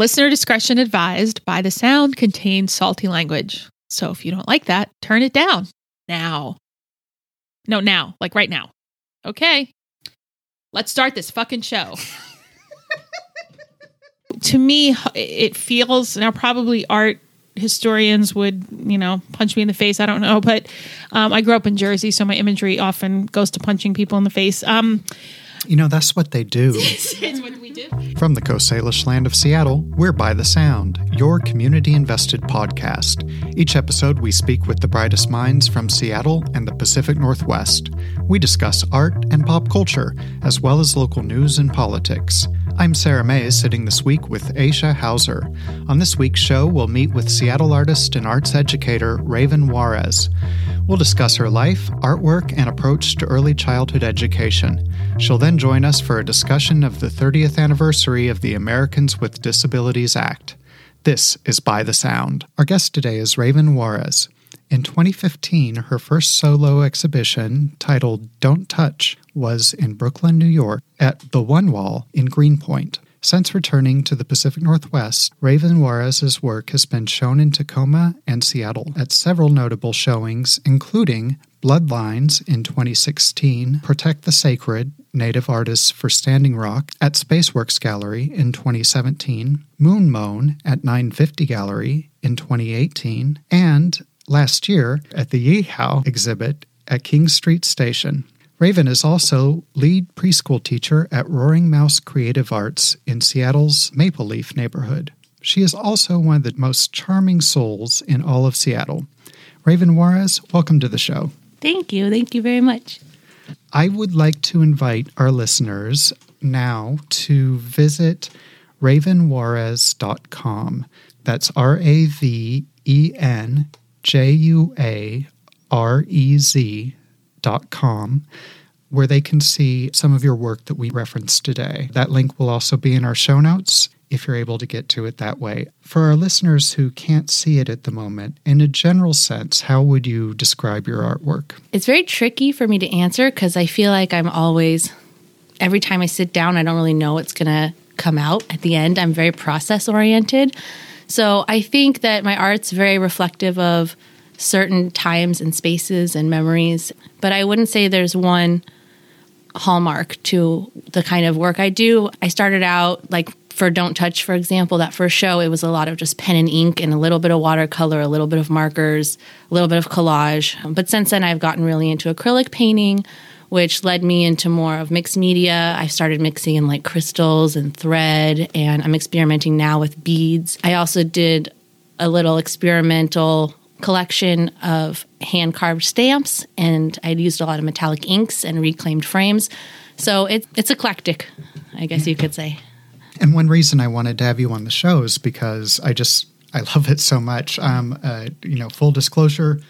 Listener discretion advised by the sound contains salty language. So if you don't like that, turn it down now. No, now, like right now. Okay. Let's start this fucking show. to me, it feels now probably art historians would, you know, punch me in the face. I don't know, but um, I grew up in Jersey, so my imagery often goes to punching people in the face. Um, you know, that's what they do. it's what we do. From the Coast Salish land of Seattle, we're By the Sound, your community invested podcast. Each episode, we speak with the brightest minds from Seattle and the Pacific Northwest. We discuss art and pop culture, as well as local news and politics. I'm Sarah May, sitting this week with Aisha Hauser. On this week's show, we'll meet with Seattle artist and arts educator Raven Juarez. We'll discuss her life, artwork, and approach to early childhood education. She'll then join us for a discussion of the 30th anniversary of the Americans with Disabilities Act. This is By the Sound. Our guest today is Raven Juarez. In 2015, her first solo exhibition, titled Don't Touch, was in Brooklyn, New York, at the One Wall in Greenpoint. Since returning to the Pacific Northwest, Raven Juarez's work has been shown in Tacoma and Seattle at several notable showings, including Bloodlines in 2016, Protect the Sacred, Native Artists for Standing Rock at Spaceworks Gallery in 2017, Moon Moan at 950 Gallery in 2018, and last year at the Yeehaw exhibit at King Street Station. Raven is also lead preschool teacher at Roaring Mouse Creative Arts in Seattle's Maple Leaf neighborhood. She is also one of the most charming souls in all of Seattle. Raven Juarez, welcome to the show. Thank you. Thank you very much. I would like to invite our listeners now to visit ravenjuarez.com. That's R A V E N J U A R E Z com, where they can see some of your work that we referenced today. That link will also be in our show notes if you're able to get to it that way. For our listeners who can't see it at the moment, in a general sense, how would you describe your artwork? It's very tricky for me to answer because I feel like I'm always, every time I sit down, I don't really know what's going to come out at the end. I'm very process oriented. So I think that my art's very reflective of certain times and spaces and memories. But I wouldn't say there's one hallmark to the kind of work I do. I started out like for Don't Touch, for example, that first show, it was a lot of just pen and ink and a little bit of watercolor, a little bit of markers, a little bit of collage. But since then, I've gotten really into acrylic painting, which led me into more of mixed media. I started mixing in like crystals and thread, and I'm experimenting now with beads. I also did a little experimental collection of hand carved stamps, and I'd used a lot of metallic inks and reclaimed frames. So it, it's eclectic, I guess you could say. And one reason I wanted to have you on the show is because I just I love it so much. Um, uh, you know, full disclosure,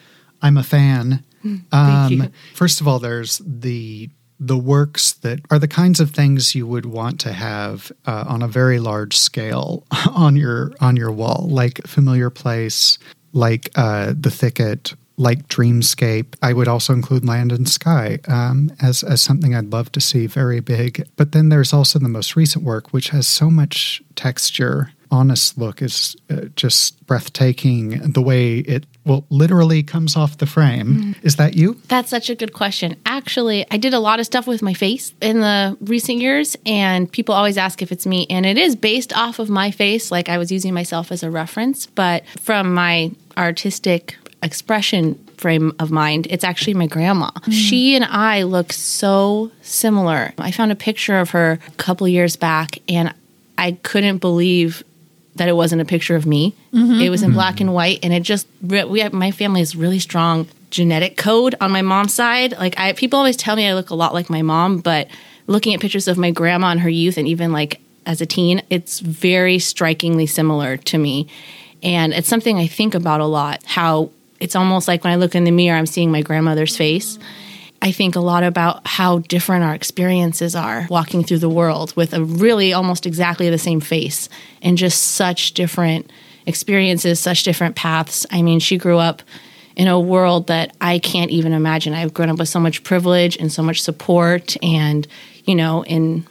I'm a fan. Um, first of all, there's the the works that are the kinds of things you would want to have uh, on a very large scale on your on your wall, like familiar place, like uh, The Thicket, like Dreamscape. I would also include Land and Sky um, as, as something I'd love to see very big. But then there's also the most recent work, which has so much texture. Honest look is uh, just breathtaking. The way it well literally comes off the frame. Mm. Is that you? That's such a good question. Actually, I did a lot of stuff with my face in the recent years, and people always ask if it's me, and it is based off of my face. Like I was using myself as a reference, but from my artistic expression frame of mind, it's actually my grandma. Mm. She and I look so similar. I found a picture of her a couple years back and I couldn't believe that it wasn't a picture of me. Mm-hmm. It was in mm-hmm. black and white and it just we have, my family is really strong genetic code on my mom's side. Like I people always tell me I look a lot like my mom, but looking at pictures of my grandma in her youth and even like as a teen, it's very strikingly similar to me. And it's something I think about a lot how it's almost like when I look in the mirror, I'm seeing my grandmother's face. I think a lot about how different our experiences are walking through the world with a really almost exactly the same face and just such different experiences, such different paths. I mean, she grew up in a world that I can't even imagine. I've grown up with so much privilege and so much support and, you know, in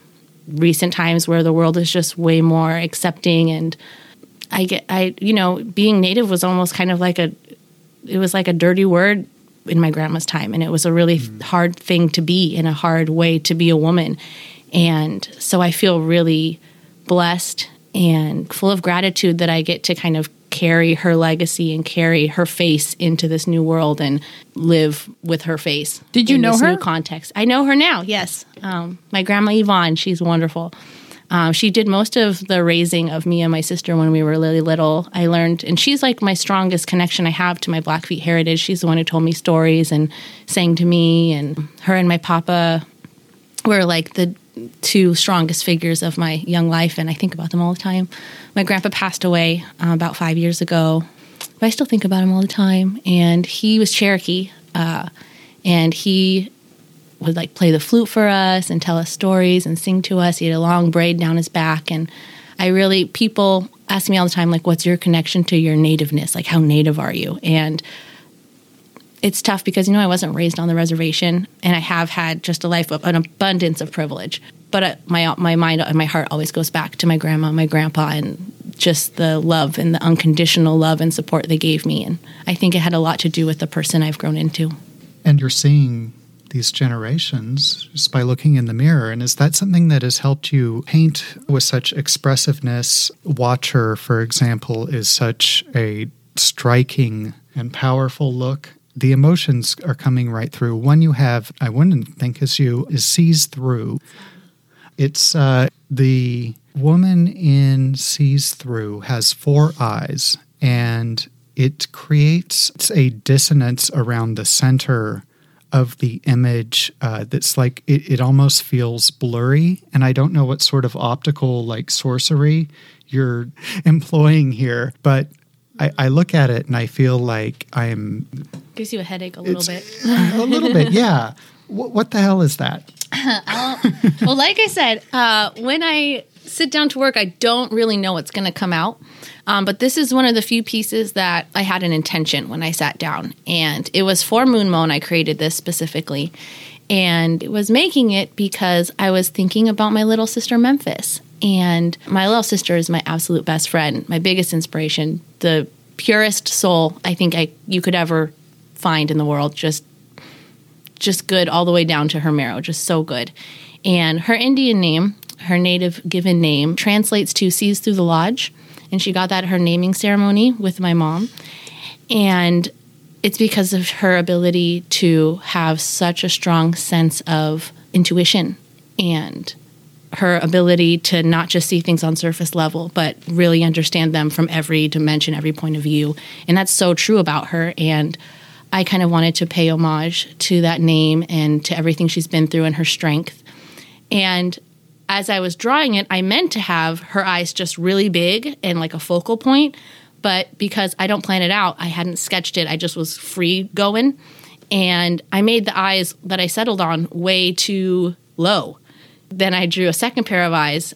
recent times where the world is just way more accepting and I get I you know being native was almost kind of like a it was like a dirty word in my grandma's time and it was a really mm. hard thing to be in a hard way to be a woman and so I feel really blessed and full of gratitude that I get to kind of carry her legacy and carry her face into this new world and live with her face. Did you know her? New context. I know her now. Yes, um, my grandma Yvonne. She's wonderful. Um, she did most of the raising of me and my sister when we were really little. I learned, and she's like my strongest connection I have to my Blackfeet heritage. She's the one who told me stories and sang to me, and her and my papa were like the two strongest figures of my young life, and I think about them all the time. My grandpa passed away uh, about five years ago, but I still think about him all the time. And he was Cherokee, uh, and he would like play the flute for us and tell us stories and sing to us. He had a long braid down his back, and I really people ask me all the time like, "What's your connection to your nativeness? Like, how native are you?" and it's tough because you know I wasn't raised on the reservation, and I have had just a life of an abundance of privilege. But uh, my my mind and my heart always goes back to my grandma, my grandpa, and just the love and the unconditional love and support they gave me. And I think it had a lot to do with the person I've grown into. And you're seeing these generations just by looking in the mirror. And is that something that has helped you paint with such expressiveness? Watcher, for example, is such a striking and powerful look the emotions are coming right through. One you have, I wouldn't think as you, is sees through. It's uh, the woman in sees through has four eyes, and it creates a dissonance around the center of the image uh, that's like it, it almost feels blurry and i don't know what sort of optical like sorcery you're employing here but I, I look at it and I feel like I'm. Gives you a headache a little bit. a little bit, yeah. What, what the hell is that? well, like I said, uh, when I sit down to work, I don't really know what's going to come out. Um, but this is one of the few pieces that I had an intention when I sat down. And it was for Moon Moon, I created this specifically. And it was making it because I was thinking about my little sister Memphis. And my little sister is my absolute best friend, my biggest inspiration, the purest soul I think I you could ever find in the world. Just just good all the way down to her marrow, just so good. And her Indian name, her native given name, translates to sees through the lodge. And she got that at her naming ceremony with my mom. And it's because of her ability to have such a strong sense of intuition and her ability to not just see things on surface level, but really understand them from every dimension, every point of view. And that's so true about her. And I kind of wanted to pay homage to that name and to everything she's been through and her strength. And as I was drawing it, I meant to have her eyes just really big and like a focal point. But because I don't plan it out, I hadn't sketched it. I just was free going. And I made the eyes that I settled on way too low. Then I drew a second pair of eyes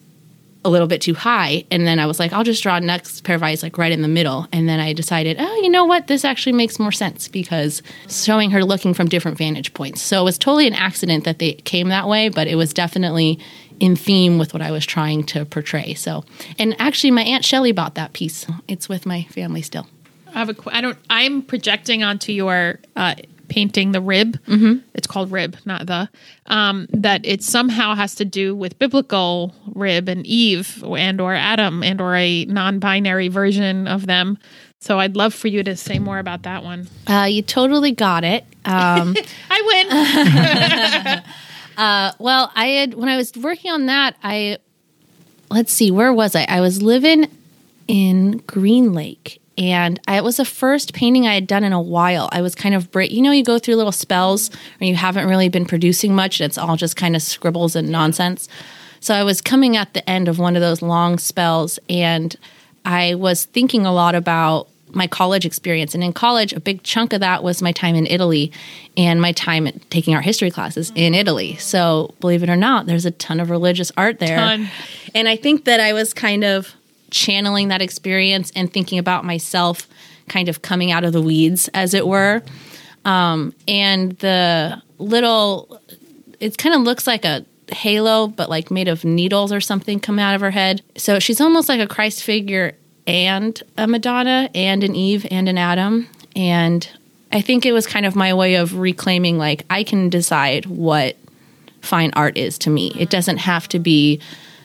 a little bit too high. And then I was like, I'll just draw next pair of eyes like right in the middle. And then I decided, oh, you know what? This actually makes more sense because showing her looking from different vantage points. So it was totally an accident that they came that way, but it was definitely in theme with what I was trying to portray. So, and actually, my aunt Shelly bought that piece. It's with my family still. I have a. I don't. I'm projecting onto your uh, painting the rib. Mm-hmm. It's called rib, not the. Um, that it somehow has to do with biblical rib and Eve and or Adam and or a non-binary version of them. So I'd love for you to say more about that one. Uh, you totally got it. Um, I win. uh, well, I had when I was working on that. I let's see, where was I? I was living in Green Lake and I, it was the first painting I had done in a while. I was kind of break, you know, you go through little spells where you haven't really been producing much, and it's all just kind of scribbles and nonsense. So I was coming at the end of one of those long spells, and I was thinking a lot about my college experience. And in college, a big chunk of that was my time in Italy and my time taking art history classes in Italy. So, believe it or not, there's a ton of religious art there. Ton. And I think that I was kind of channeling that experience and thinking about myself kind of coming out of the weeds, as it were. Um, and the little, it kind of looks like a halo, but like made of needles or something come out of her head. So she's almost like a Christ figure and a Madonna and an Eve and an Adam. And I think it was kind of my way of reclaiming like I can decide what fine art is to me. It mm-hmm. doesn't have to be,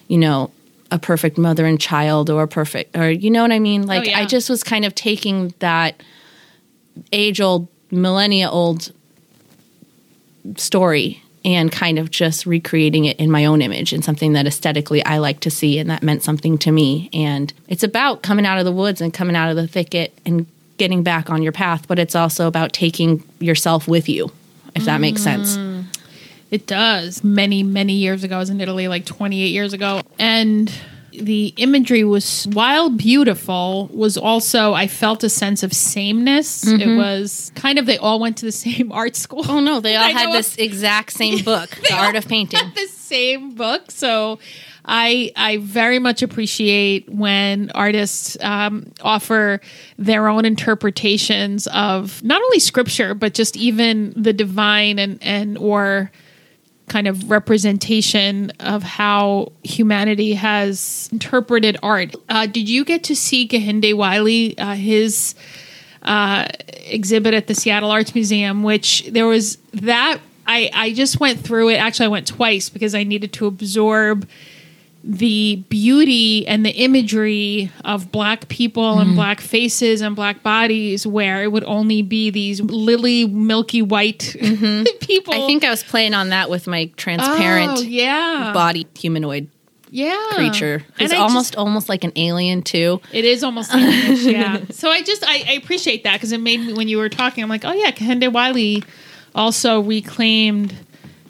you know, a perfect mother and child or a perfect or you know what I mean? Oh, like yeah. I just was kind of taking that age old millennia old story and kind of just recreating it in my own image and something that aesthetically I like to see and that meant something to me. And it's about coming out of the woods and coming out of the thicket and getting back on your path, but it's also about taking yourself with you, if that makes sense. Mm. It does. Many, many years ago, I was in Italy like 28 years ago. And the imagery was, while beautiful, was also, I felt a sense of sameness. It was kind of, they all went to the same art school. Oh no, they all I had this exact same book, The Art of Painting. the same book. So I I very much appreciate when artists um, offer their own interpretations of not only scripture but just even the divine and and or kind of representation of how humanity has interpreted art. Uh, did you get to see Kehinde Wiley uh, his uh, exhibit at the Seattle Arts Museum, which there was that I, I just went through it. Actually, I went twice because I needed to absorb the beauty and the imagery of black people and mm. black faces and black bodies where it would only be these lily milky white mm-hmm. people I think I was playing on that with my transparent oh, yeah body humanoid yeah creature. It's almost just- almost like an alien too. It is almost English, yeah. So I just I, I appreciate that because it made me when you were talking, I'm like, oh yeah, Kehinde Wiley also reclaimed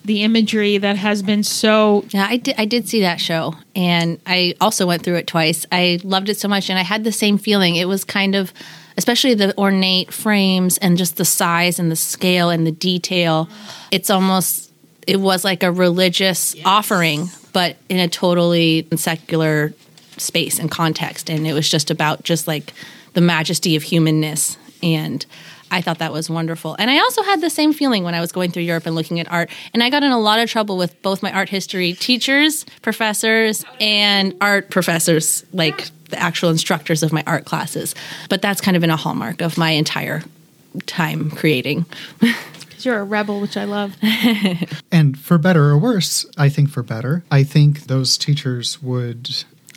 the imagery that has been so Yeah, I did. I did see that show, and I also went through it twice. I loved it so much, and I had the same feeling. It was kind of, especially the ornate frames and just the size and the scale and the detail. It's almost, it was like a religious offering, but in a totally secular space and context, and it was just about just like the majesty of humanness and. I thought that was wonderful. And I also had the same feeling when I was going through Europe and looking at art. And I got in a lot of trouble with both my art history teachers, professors, and art professors, like the actual instructors of my art classes. But that's kind of been a hallmark of my entire time creating. because you're a rebel, which I love. And for better or worse, I think for better, I think those teachers would,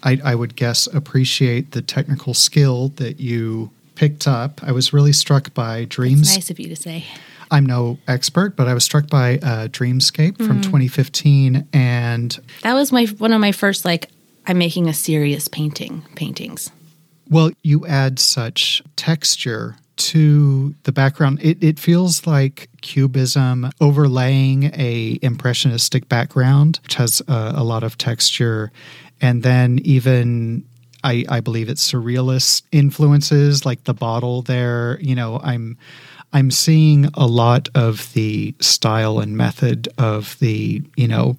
I, I would guess, appreciate the technical skill that you picked up. I was really struck by Dreams. It's nice of you to say. I'm no expert, but I was struck by uh, Dreamscape from 2015, and That was my one of my first like I'm making a serious painting paintings. Well, you add such texture to the background. It, it feels like cubism overlaying a impressionistic background, which has a, a lot of texture, and then even. I, I believe it's surrealist influences like the bottle there you know i'm i'm seeing a lot of the style and method of the you know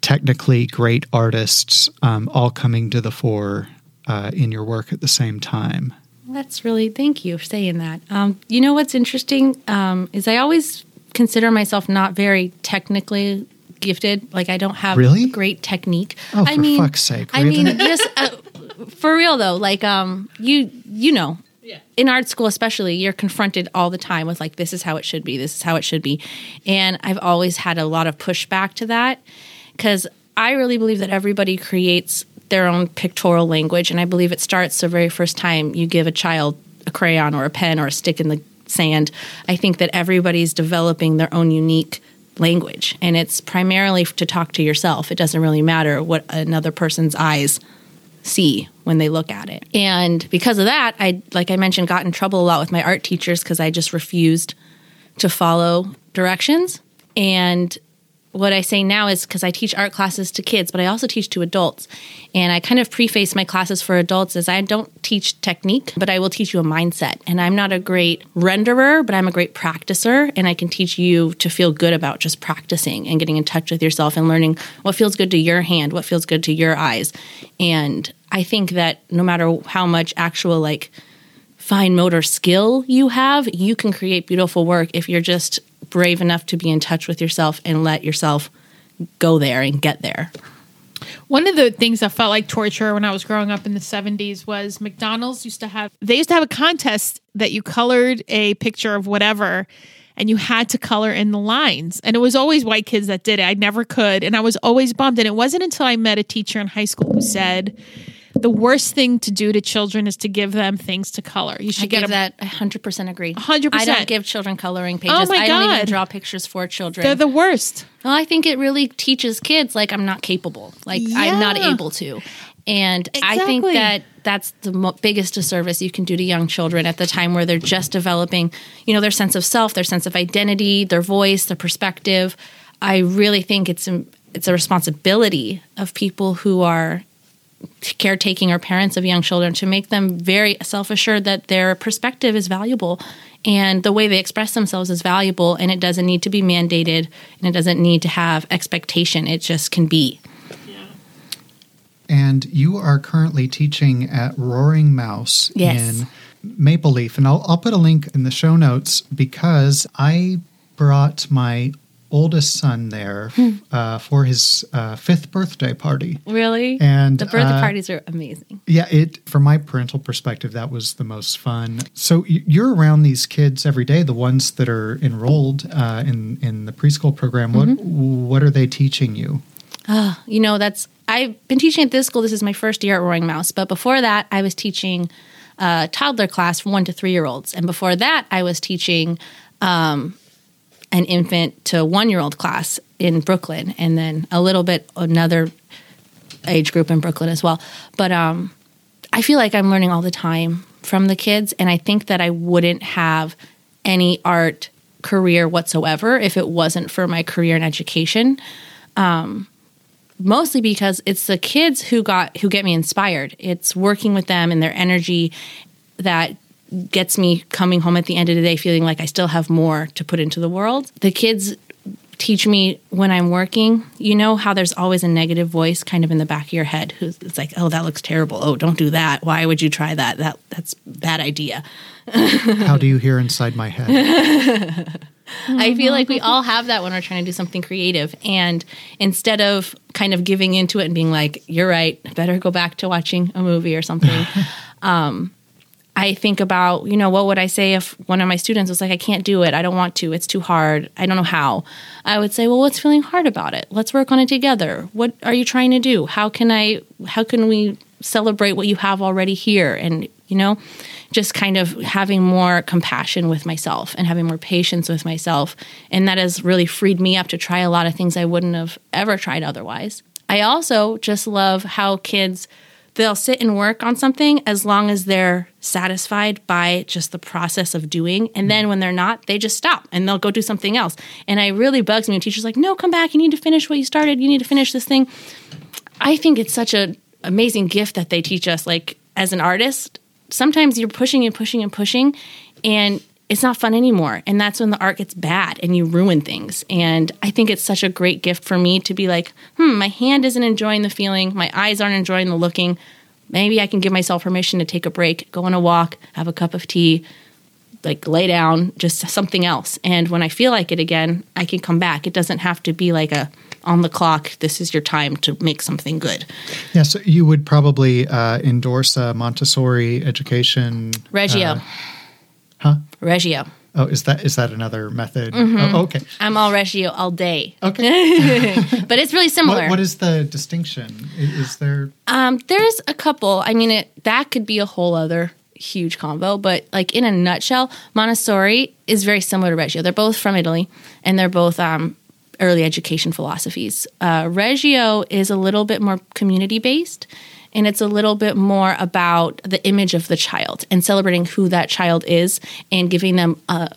technically great artists um, all coming to the fore uh, in your work at the same time. That's really thank you for saying that. Um, you know what's interesting um, is I always consider myself not very technically gifted. Like I don't have Really? great technique. Oh, I for mean, fuck's sake, I mean, just uh, for real though. Like um, you you know. Yeah. In art school, especially, you're confronted all the time with like, this is how it should be, this is how it should be. And I've always had a lot of pushback to that because I really believe that everybody creates their own pictorial language. And I believe it starts the very first time you give a child a crayon or a pen or a stick in the sand. I think that everybody's developing their own unique language. And it's primarily to talk to yourself. It doesn't really matter what another person's eyes see when they look at it. And because of that, I like I mentioned got in trouble a lot with my art teachers because I just refused to follow directions. And what I say now is because I teach art classes to kids, but I also teach to adults. And I kind of preface my classes for adults as I don't teach technique, but I will teach you a mindset. And I'm not a great renderer, but I'm a great practicer. And I can teach you to feel good about just practicing and getting in touch with yourself and learning what feels good to your hand, what feels good to your eyes. And I think that no matter how much actual, like, fine motor skill you have, you can create beautiful work if you're just brave enough to be in touch with yourself and let yourself go there and get there. One of the things that felt like torture when I was growing up in the 70s was McDonald's used to have they used to have a contest that you colored a picture of whatever and you had to color in the lines. And it was always white kids that did it. I never could and I was always bummed and it wasn't until I met a teacher in high school who said the worst thing to do to children is to give them things to color. You should I get give them. that 100% agree. 100%. I don't give children coloring pages. Oh my I don't even draw pictures for children. They're the worst. well, I think it really teaches kids like I'm not capable. Like I'm not able to. And I think that that's the mo- biggest disservice you can do to young children at the time where they're just developing, you know, their sense of self, their sense of identity, their voice, their perspective. I really think it's a, it's a responsibility of people who are caretaking or parents of young children to make them very self assured that their perspective is valuable and the way they express themselves is valuable and it doesn't need to be mandated and it doesn't need to have expectation. It just can be. And you are currently teaching at Roaring Mouse Yes. in Maple Leaf. And I'll, I'll put a link in the show notes because I brought my oldest son there Hmm. uh, for his uh, fifth birthday party. Really? And the birthday uh, parties are amazing. Yeah, it from my parental perspective, that was the most fun. So you're around these kids every day, the ones that are enrolled uh, in in the preschool program. What Mm-hmm. what are they teaching you? You know, that's I've been teaching at this school. This is my first year at Roaring Mouse, but before that, I was teaching a toddler class from one to three year olds, and before that, I was teaching um, an infant to one year old class in Brooklyn, and then a little bit another age group in Brooklyn as well. But um, I feel like I'm learning all the time from the kids, and I think that I wouldn't have any art career whatsoever if it wasn't for my career in education mostly because it's the kids who got who get me inspired. It's working with them and their energy that gets me coming home at the end of the day feeling like I still have more to put into the world. The kids teach me when I'm working, you know how there's always a negative voice kind of in the back of your head who's it's like, "Oh, that looks terrible. Oh, don't do that. Why would you try that? That that's bad idea." How do you hear inside my head? I feel like we all have that when we're trying to do something creative. And instead of kind of giving into it and being like, you're right, better go back to watching a movie or something, um, I think about, you know, what would I say if one of my students was like, I can't do it. I don't want to. It's too hard. I don't know how. I would say, well, what's feeling hard about it? Let's work on it together. What are you trying to do? How can I, how can we celebrate what you have already here? And, you know, just kind of having more compassion with myself and having more patience with myself. And that has really freed me up to try a lot of things I wouldn't have ever tried otherwise. I also just love how kids they'll sit and work on something as long as they're satisfied by just the process of doing. And then when they're not they just stop and they'll go do something else. And it really bugs me when teachers like no come back. You need to finish what you started. You need to finish this thing. I think it's such an amazing gift that they teach us. Like as an artist, sometimes you're pushing and pushing and pushing, and it's not fun anymore. And that's when the art gets bad and you ruin things. And I think it's such a great gift for me to be like, hmm, my hand isn't enjoying the feeling, my eyes aren't enjoying the looking. Maybe I can give myself permission to take a break, go on a walk, have a cup of tea, like lay down, just something else. And when I feel like it again, I can come back. It doesn't have to be like a on the clock, this is your time to make something good. yeah, so you would probably uh, endorse a Montessori education. Reggio. uh? Reggio. Oh, is that is that another method? Mm-hmm. Oh, okay. I'm all Reggio all day. Okay. But it's really similar. what, what is the distinction? Is there? um, there's a couple. I mean, it, that could be a whole other huge combo, but like in a nutshell, Montessori is very similar to Reggio. They're both from Italy and they're both um, early education philosophies. Uh, Reggio is a little bit more community based and it's a little bit more about the image of the child and celebrating who that child is and giving them a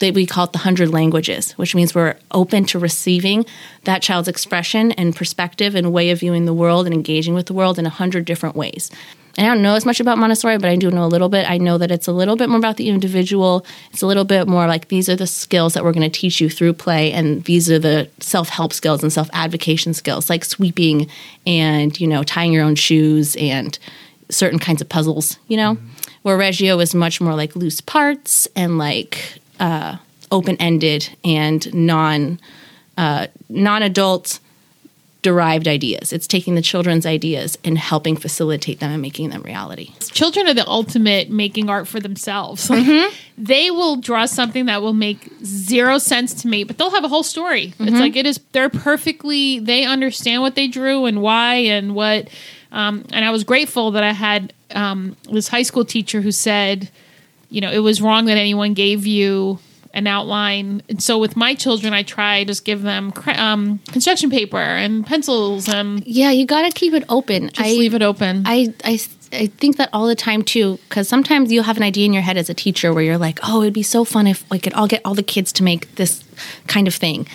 that we call it the hundred languages, which means we're open to receiving that child's expression and perspective and way of viewing the world and engaging with the world in a hundred different ways. I don't know as much about Montessori, but I do know a little bit. I know that it's a little bit more about the individual. It's a little bit more like these are the skills that we're going to teach you through play, and these are the self help skills and self advocation skills, like sweeping and you know tying your own shoes and certain kinds of puzzles. You know, where Reggio is much more like loose parts and like uh, open ended and non uh, non adult derived ideas. It's taking the children's ideas and helping facilitate them and making them reality. children are the ultimate making art for themselves. Like, Mm-hmm. They will draw something that will make zero sense to me, but they'll have a whole story. Mm-hmm. It's like it is. They're perfectly. They understand what they drew and why and what. Um, and I was grateful that I had um, this high school teacher who said, you know, it was wrong that anyone gave you an outline. And so with my children, I try just give them um, construction paper and pencils and Yeah, you got to keep it open. just leave it open. I, I, I think that all the time too, because sometimes you'll have an idea in your head as a teacher where you're like, oh, it'd be so fun if I could all get all the kids to make this kind of thing.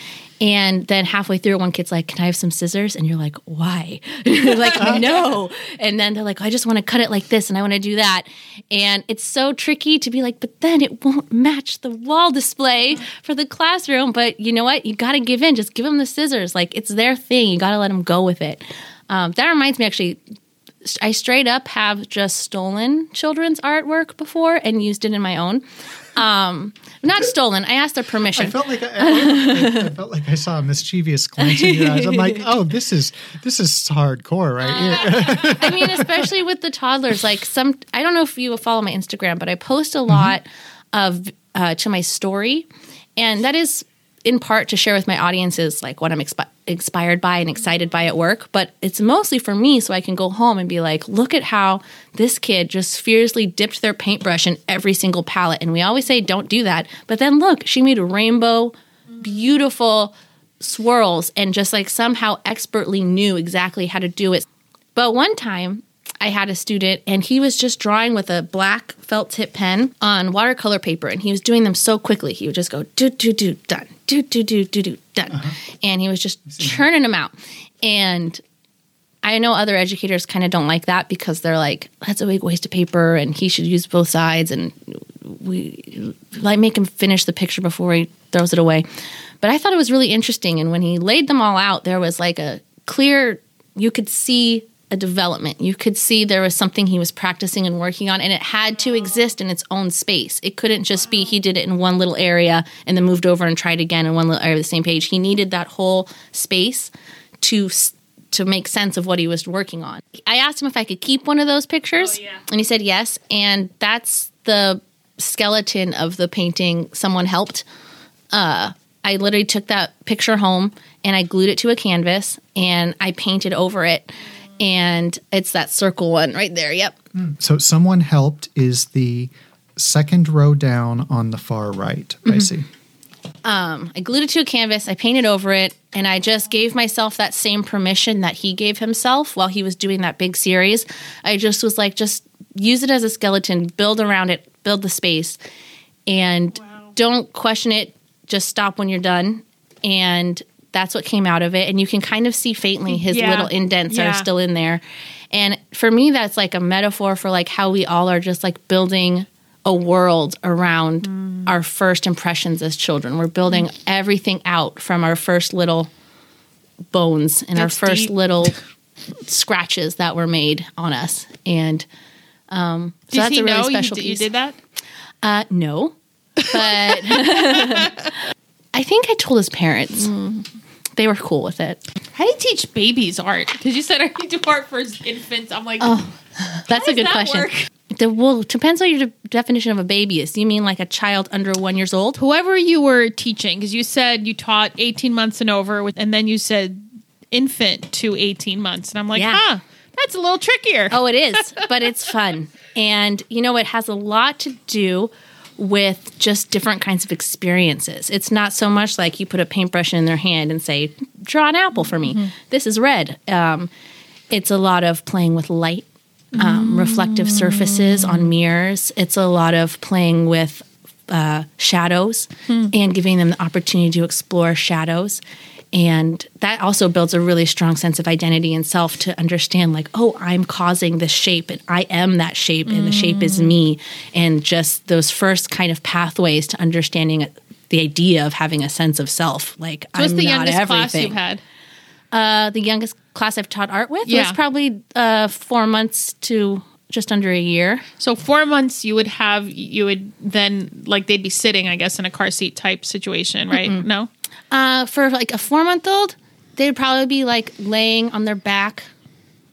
And then halfway through, one kid's like, Can I have some scissors? And you're like, Why? you're like, No. And then they're like, I just want to cut it like this and I want to do that. And it's so tricky to be like, But then it won't match the wall display for the classroom. But you know what? You got to give in. Just give them the scissors. Like, it's their thing. You got to let them go with it. Um, that reminds me, actually, I straight up have just stolen children's artwork before and used it in my own. Um, not stolen. I asked their permission. I felt like I, I, I felt like I saw a mischievous glance in your eyes. I'm like, oh, this is this is hardcore right here. I mean, especially with the toddlers. Like some, I don't know if you follow my Instagram, but I post a lot of uh, to my story, and that is in part to share with my audiences like what I'm expi- inspired by and excited by at work. But it's mostly for me, so I can go home and be like, look at how this kid just fiercely dipped their paintbrush in every single palette. And we always say don't do that, but then look, she made a rainbow, beautiful swirls and just like somehow expertly knew exactly how to do it. But one time I had a student and he was just drawing with a black felt tip pen on watercolor paper and he was doing them so quickly. He would just go do do do done, do do do do do done. Uh-huh. And he was just churning them out. And I know other educators kind of don't like that because they're like, that's a big waste of paper and he should use both sides and we like make him finish the picture before he throws it away. But I thought it was really interesting. And when he laid them all out, there was like a clear, you could see a development. You could see there was something he was practicing and working on, and it had to exist in its own space. It couldn't just be he did it in one little area and then moved over and tried again in one little area of the same page. He needed that whole space to to make sense of what he was working on. I asked him if I could keep one of those pictures, Oh, yeah. and he said yes. And that's the skeleton of the painting. Someone helped. Uh, I literally took that picture home and I glued it to a canvas and I painted over it. And it's that circle one right there. Yep. so someone helped is the second row down on the far right. I see. Um, I glued it to a canvas, I painted over it, and I just gave myself that same permission that he gave himself while he was doing that big series. I just was like, just use it as a skeleton, build around it, build the space, and don't question it. Just stop when you're done. And that's what came out of it. And you can kind of see faintly his Yeah. little indents Yeah. are still in there. And for me, that's like a metaphor for like how we all are just like building a world around Mm. our first impressions as children. We're building everything out from our first little bones and That's our first deep. little scratches that were made on us. And um, so Did that's a really know you special did, you did that? Uh, no, but I think I told his parents. Mm. They were cool with it. How do you teach babies art? Because you said I need to do art for infants. I'm like, Oh, That's a good that question. work? The, well, depends on your de- definition of a baby is. Do you mean like a child under one years old? whoever you were teaching, because you said you taught 18 months and over, with, and then you said infant to 18 months. And I'm like, Yeah. huh, that's a little trickier. Oh, it is, but it's fun. And you know, it has a lot to do with just different kinds of experiences. It's not so much like you put a paintbrush in their hand and say, draw an apple for me. This is red. Um, it's a lot of playing with light, um, reflective surfaces on mirrors. It's a lot of playing with uh, shadows and giving them the opportunity to explore shadows. And that also builds a really strong sense of identity and self to understand, like, oh, I'm causing this shape and I am that shape and the shape is me. And just those first kind of pathways to understanding the idea of having a sense of self. Like, So what's I'm the not youngest everything. class you've had? Uh, the youngest class I've taught art with Yeah. was probably uh, four months to just under a year. So four months, you would have you would then like they'd be sitting, I guess, in a car seat type situation, right? No, Uh, for like a four month old, they'd probably be like laying on their back.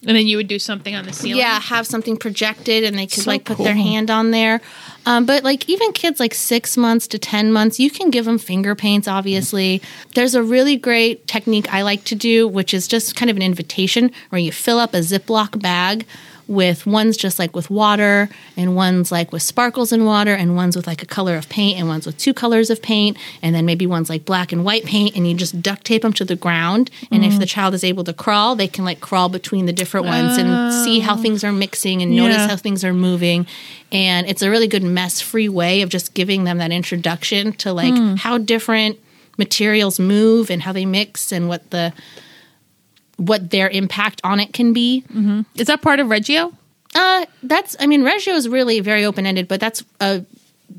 And then you would do something on the ceiling. Yeah, have something projected and they could So like put their hand on there. Um, but like even kids like six months to 10 months, you can give them finger paints, obviously. There's a really great technique I like to do, which is just kind of an invitation where you fill up a Ziploc bag with ones just like with water and ones like with sparkles in water and ones with like a color of paint and ones with two colors of paint and then maybe ones like black and white paint and you just duct tape them to the ground and if mm. the child is able to crawl they can like crawl between the different ones and see how oh. things are mixing and notice Yeah. how things are moving and it's a really good mess free way of just giving them that introduction to like hmm. how different materials move and how they mix and what the what their impact on it can be mm-hmm. Is that part of Reggio? uh, that's. I mean, Reggio is really very open ended, but that's a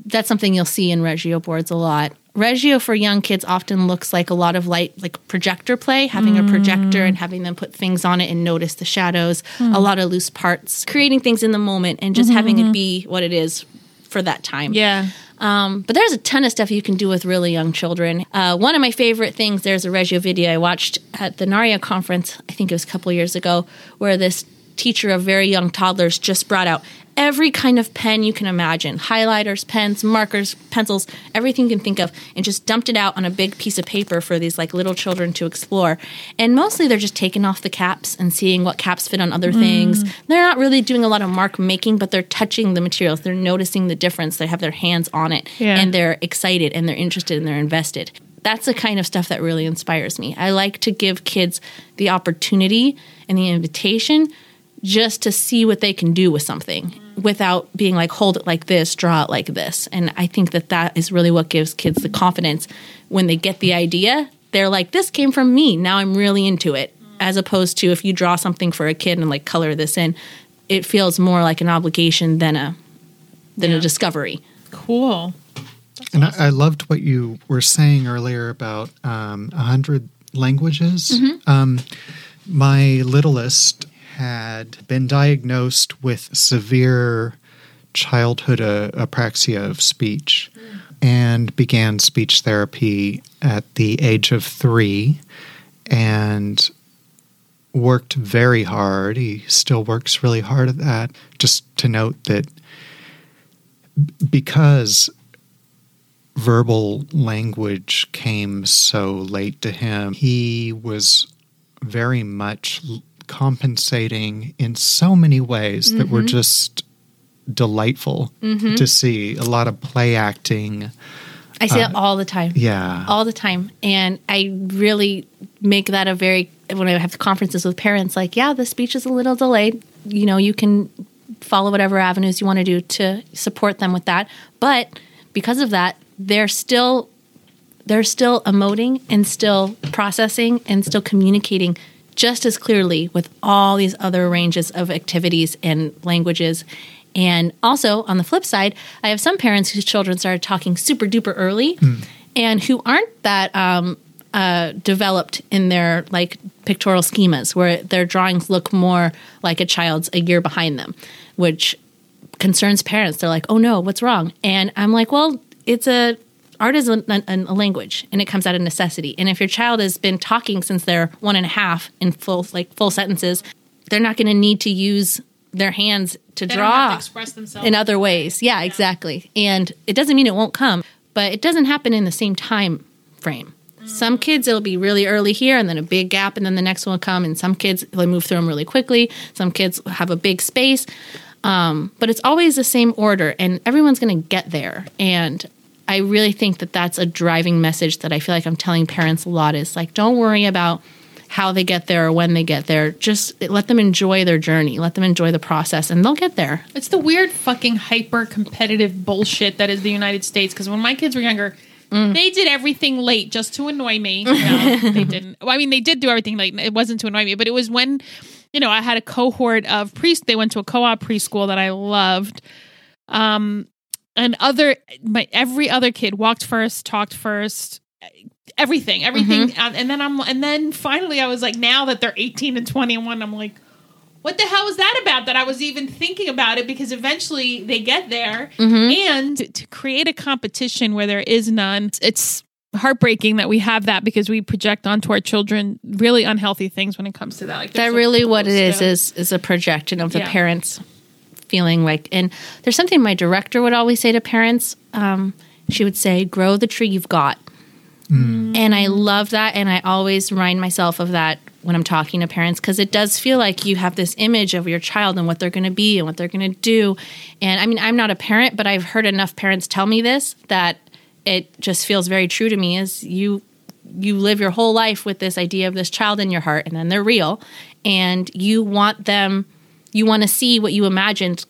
that's something you'll see in Reggio boards a lot. Reggio for young kids often looks like a lot of light, like projector play, having a projector and mm. having them put things on it and notice the shadows, hmm. a lot of loose parts, creating things in the moment, and just mm-hmm, having it mm-hmm. be what it is for that time. Yeah. Um, but there's a ton of stuff you can do with really young children. Uh, one of my favorite things, there's a Reggio video I watched at the NAREA conference, I think it was a couple years ago, where this teacher of very young toddlers just brought out every kind of pen you can imagine highlighters, pens, markers, pencils, everything you can think of, and just dumped it out on a big piece of paper for these like little children to explore. And mostly they're just taking off the caps and seeing what caps fit on other things. Mm. They're not really doing a lot of mark making, but they're touching the materials. They're noticing the difference. They have their hands on it Yeah. and they're excited and they're interested and they're invested. That's the kind of stuff that really inspires me. I like to give kids the opportunity and the invitation just to see what they can do with something without being like hold it like this draw it like this. And i think that that is really what gives kids the confidence. When they get the idea they're like this came from me. Now i'm really into it. As opposed to if you draw something for a kid and like color this in it feels more like an obligation than a than a discovery. Cool. And I, I loved what you were saying earlier about um, a hundred languages. Um, my littlest had been diagnosed with severe childhood uh, apraxia of speech and began speech therapy at the age of three and worked very hard. He still works really hard at that. Just to note that because verbal language came so late to him, he was very much compensating in so many ways that were mm-hmm. just delightful mm-hmm. to see. A lot of play acting. i see it uh, all the time Yeah. all the time and i really make that a very when i have conferences with parents like yeah the speech is a little delayed you know you can follow whatever avenues you want to do to support them with that but because of that they're still they're still emoting and still processing and still communicating just as clearly with all these other ranges of activities and languages. And also on the flip side, I have some parents whose children started talking super duper early and who aren't that um, uh, developed in their like pictorial schemas, where their drawings look more like a child's a year behind them, which concerns parents. They're like, "Oh no, what's wrong?" And I'm like, "Well, it's a art is a, a, a language, and it comes out of necessity. And if your child has been talking since they're one and a half in full like full sentences, they're not going to need to use their hands to They draw to express themselves. in other ways. Yeah, exactly. And it doesn't mean it won't come, but it doesn't happen in the same time frame. Some kids it'll be really early here and then a big gap and then the next one will come and some kids they move through them really quickly. Some kids have a big space. Um, but it's always the same order and everyone's going to get there. And I really think that that's a driving message that I feel like I'm telling parents a lot is like don't worry about how they get there or when they get there. Just let them enjoy their journey. Let them enjoy the process and they'll get there. It's the weird fucking hyper competitive bullshit that is the United States. Because when my kids were younger, Mm. they did everything late just to annoy me. No, they didn't. Well, I mean, they did do everything late. It wasn't to annoy me, but it was when, you know, I had a cohort of priests. They went to a co-op preschool that I loved. Um, and other my every other kid walked first, talked first, everything, everything. Mm-hmm. And, then I'm and then finally I was like, now that they're 18 and 21, I'm like what the hell was that about that I was even thinking about it because eventually they get there Mm-hmm. and to, to create a competition where there is none it's heartbreaking that we have that because we project onto our children really unhealthy things when it comes to that. Like that really what it is is is a projection of the Yeah. parents feeling like and there's something my director would always say to parents um, she would say grow the tree you've got. And i love that and i always remind myself of that when i'm talking to parents because it does feel like you have this image of your child and what they're going to be and what they're going to do. And i mean i'm not a parent but i've heard enough parents tell me this that it just feels very true to me is you you live your whole life with this idea of this child in your heart and then they're real and you want them you want to see what you imagined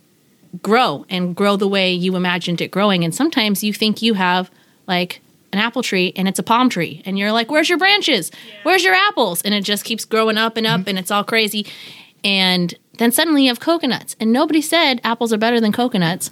grow and grow the way you imagined it growing. And sometimes you think you have like an apple tree and it's a palm tree and you're like where's your branches? Where's your apples? And it just keeps growing up and up mm-hmm. and it's all crazy. And then suddenly you have coconuts. And nobody said apples are better than coconuts.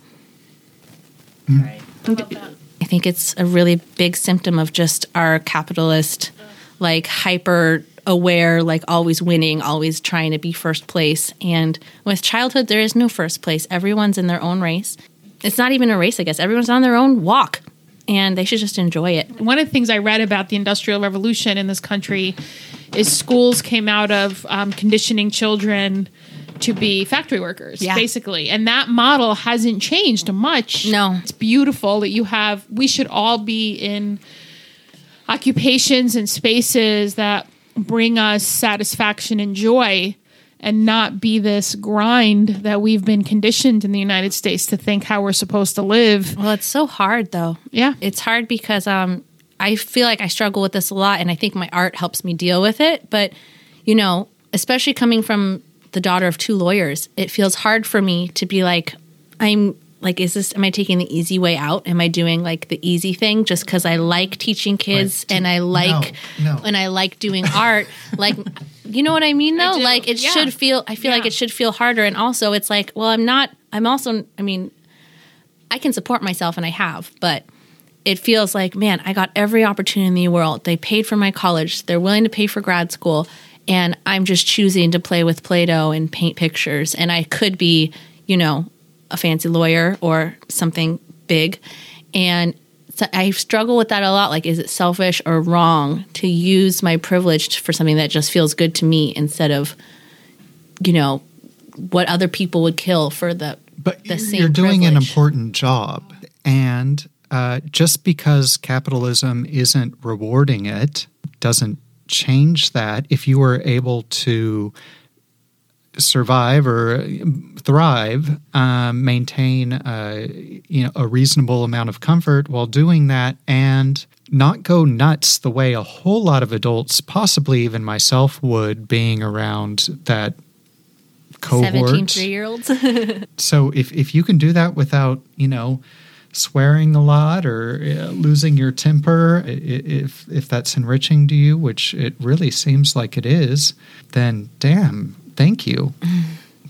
Mm-hmm. I think it's a really big symptom of just our capitalist, like hyper aware, like always winning, always trying to be first place. And with childhood, there is no first place. Everyone's in their own race. It's not even a race, I guess. Everyone's on their own walk, and they should just enjoy it. one of the things I read about the Industrial Revolution in this country is schools came out of um, conditioning children to be factory workers, Yeah. basically. And that model hasn't changed much. No. It's beautiful that you have, we should all be in occupations and spaces that bring us satisfaction and joy and not be this grind that we've been conditioned in the United States to think how we're supposed to live. Well, it's so hard though. Yeah. It's hard because um, I feel like I struggle with this a lot, and I think my art helps me deal with it. But, you know, especially coming from the daughter of two lawyers, it feels hard for me to be like, I'm like, is this, am I taking the easy way out? Am I doing like the easy thing just because I like teaching kids Right. and I like, no. and I like doing art? like, you know what I mean though? do, Like, it yeah. should feel, I feel like it should feel harder. And also, it's like, well, I'm not, I'm also, I mean, I can support myself and I have, but it feels like, man, I got every opportunity in the world. They paid for my college, they're willing to pay for grad school, and I'm just choosing to play with Play Doh and paint pictures. And I could be, you know, a fancy lawyer or something big. And so I struggle with that a lot. Like, is it selfish or wrong to use my privilege for something that just feels good to me instead of, you know, what other people would kill for the But the same you're doing an important job. And uh, just because capitalism isn't rewarding it doesn't change that. If you were able to survive or thrive, um, maintain uh, you know a reasonable amount of comfort while doing that, and not go nuts the way a whole lot of adults, possibly even myself, would, being around that cohort. 17 three year olds. So if if you can do that without you know swearing a lot or uh, losing your temper, if if that's enriching to you, which it really seems like it is, then damn, thank you.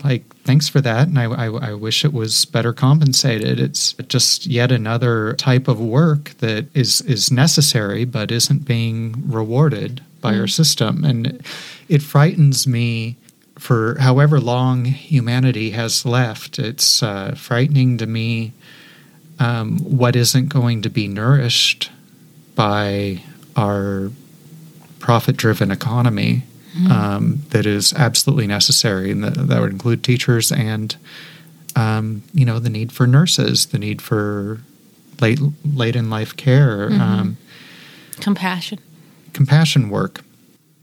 Like thanks for that, and I, I I wish it was better compensated. It's just yet another type of work that is is necessary but isn't being rewarded by our system, and it frightens me for however long humanity has left, it's uh, frightening to me um, what isn't going to be nourished by our profit driven economy um, that is absolutely necessary. And that, that would include teachers and, um, you know, the need for nurses, the need for late, late in life care, um, Compassion. compassion work.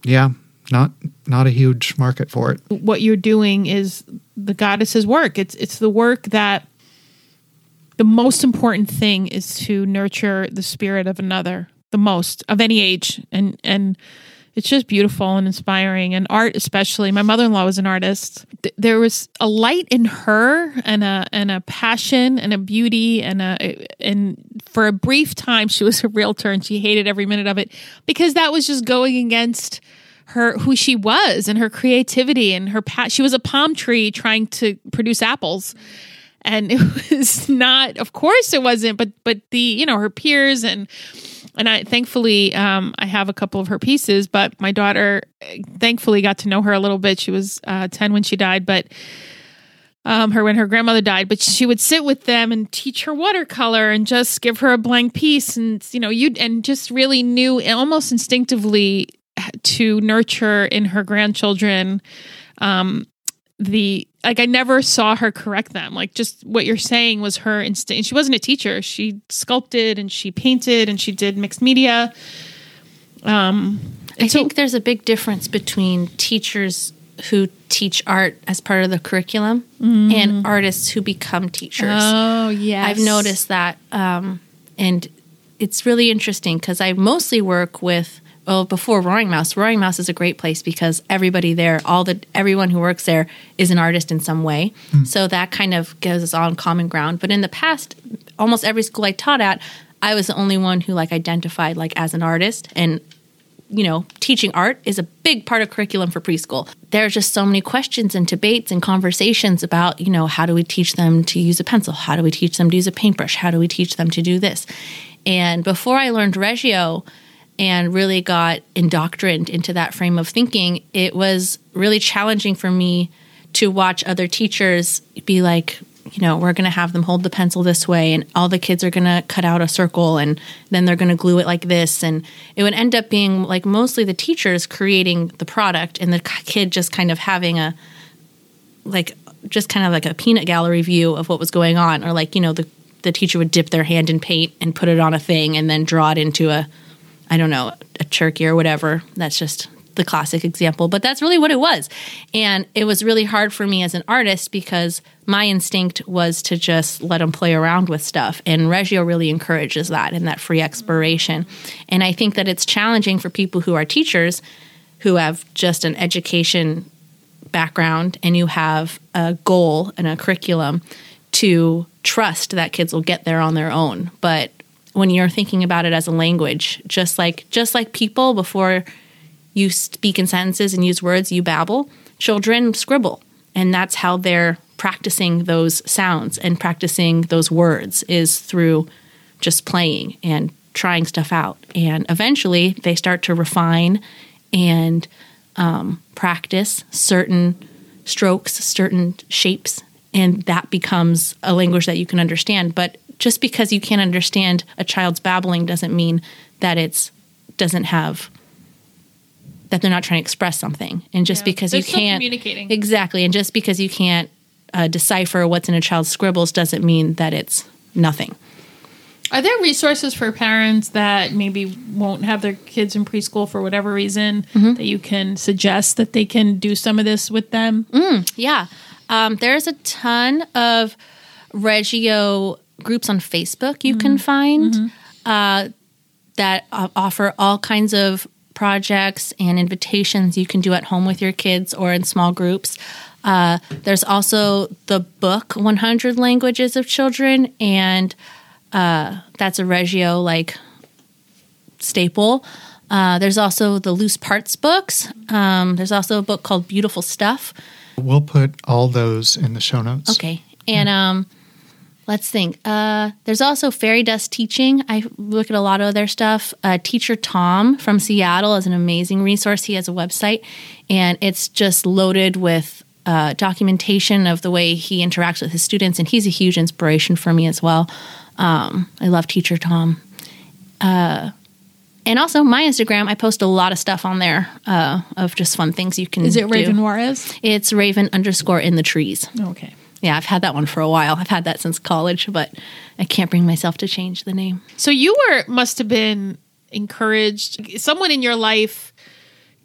Yeah, not not a huge market for it. what you're doing is the goddess's work. It's it's the work that the most important thing is to nurture the spirit of another, the most of any age, and and it's just beautiful and inspiring. And art, especially. My mother-in-law was an artist. Th- There was a light in her, and a and a passion, and a beauty, and a and for a brief time, she was a realtor, and she hated every minute of it because that was just going against her who she was and her creativity and her pa- she was a palm tree trying to produce apples and it was not of course it wasn't but but the you know her peers and and I thankfully um, I have a couple of her pieces, but my daughter thankfully got to know her a little bit. She was uh, ten when she died, but um, her when her grandmother died, but she would sit with them and teach her watercolor and just give her a blank piece, and you know, you and just really knew almost instinctively to nurture in her grandchildren um, the like I never saw her correct them. Like just what you're saying was her instinct. She wasn't a teacher. She sculpted and she painted and she did mixed media. Um, I so, think there's a big difference between teachers who teach art as part of the curriculum mm. and artists who become teachers. Oh, yes. I've noticed that. Um, and it's really interesting because I mostly work with well before roaring mouse roaring mouse is a great place because everybody there all the everyone who works there is an artist in some way mm. so that kind of gives us all common ground but in the past almost every school i taught at i was the only one who like identified like as an artist and you know, teaching art is a big part of curriculum for preschool. There are just so many questions and debates and conversations about, you know, how do we teach them to use a pencil? How do we teach them to use a paintbrush? How do we teach them to do this? And before I learned Reggio and really got indoctrined into that frame of thinking, it was really challenging for me to watch other teachers be like, you know, we're going to have them hold the pencil this way, and all the kids are going to cut out a circle, and then they're going to glue it like this. And it would end up being like mostly the teachers creating the product, and the kid just kind of having a, like, just kind of like a peanut gallery view of what was going on. Or like, you know, the, the teacher would dip their hand in paint and put it on a thing and then draw it into a, I don't know, a turkey or whatever. That's just the classic example, but that's really what it was. And it was really hard for me as an artist because my instinct was to just let them play around with stuff. And Reggio really encourages that and that free exploration. And I think that it's challenging for people who are teachers who have just an education background and you have a goal and a curriculum to trust that kids will get there on their own. But when you're thinking about it as a language, just like just like people before you speak in sentences and use words, you babble. Children scribble, and that's how they're practicing those sounds and practicing those words is through just playing and trying stuff out. And eventually they start to refine and um, practice certain strokes, certain shapes, and that becomes a language that you can understand. But just because you can't understand a child's babbling doesn't mean that it's doesn't have that they're not trying to express something. And just yeah, because you can't communicating exactly, and just because you can't uh, decipher what's in a child's scribbles doesn't mean that it's nothing. Are there resources for parents that maybe won't have their kids in preschool for whatever reason mm-hmm. that you can suggest that they can do some of this with them? Mm, yeah, um, there's a ton of Reggio groups on Facebook you mm-hmm. can find mm-hmm. uh, that uh, offer all kinds of projects and invitations you can do at home with your kids or in small groups. Uh, there's also the book 100 Languages of Children, and uh, that's a Reggio like staple. Uh, there's also the loose parts books. Um, there's also a book called Beautiful Stuff. We'll put all those in the show notes. Okay. And um, Let's think. Uh, there's also Fairy Dust Teaching. I look at a lot of their stuff. Uh, Teacher Tom from Seattle is an amazing resource. He has a website, and it's just loaded with uh, documentation of the way he interacts with his students, and he's a huge inspiration for me as well. Um, I love Teacher Tom. Uh, and also my Instagram, I post a lot of stuff on there uh, of just fun things you can. Is it Raven do. Juarez? It's Raven underscore in the trees. Okay. Yeah, I've had that one for a while. I've had that since college, but I can't bring myself to change the name. So you were must have been encouraged. Someone in your life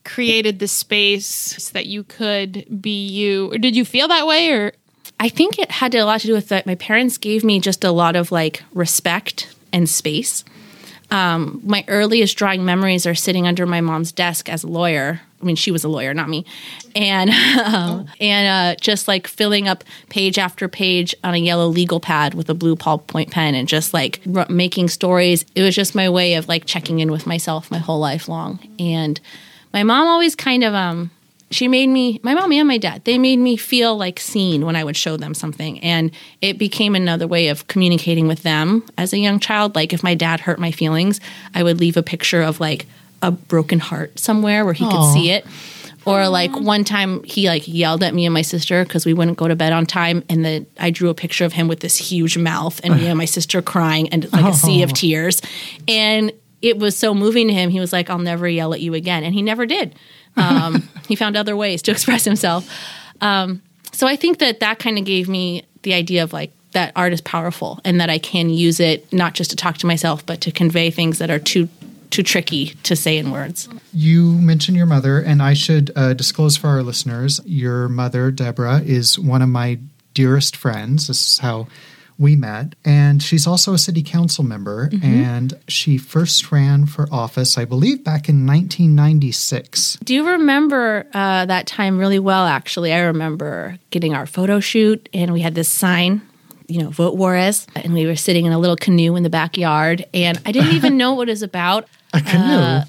created the space that you could be you. Or did you feel that way or I think it had a lot to do with that my parents gave me just a lot of like respect and space. Um, my earliest drawing memories are sitting under my mom's desk as a lawyer I mean, she was a lawyer, not me, and um, and uh, just like filling up page after page on a yellow legal pad with a blue ballpoint pen, and just like r- making stories. It was just my way of like checking in with myself my whole life long. And my mom always kind of um, she made me my mom and my dad they made me feel like seen when i would show them something and it became another way of communicating with them as a young child like if my dad hurt my feelings i would leave a picture of like a broken heart somewhere where he Aww. could see it Or like one time he like yelled at me and my sister because we wouldn't go to bed on time, and then I drew a picture of him with this huge mouth and me and my sister crying and like a sea of tears, and it was so moving to him. He was like, "I'll never yell at you again," and he never did. Um, he found other ways to express himself. Um, so I think that that kind of gave me the idea of like that art is powerful and that I can use it not just to talk to myself, but to convey things that are too too tricky to say in words. You mentioned your mother, and I should uh, disclose for our listeners your mother, Debora, is one of my dearest friends. This is how we met. And she's also a city council member, Mm-hmm. and she first ran for office, I believe, back in 1996. Do you remember uh, that time really well? Actually, I remember getting our photo shoot, and we had this sign. You know, vote Juarez, and we were sitting in a little canoe in the backyard, and I didn't even know what it was about. A canoe. Uh,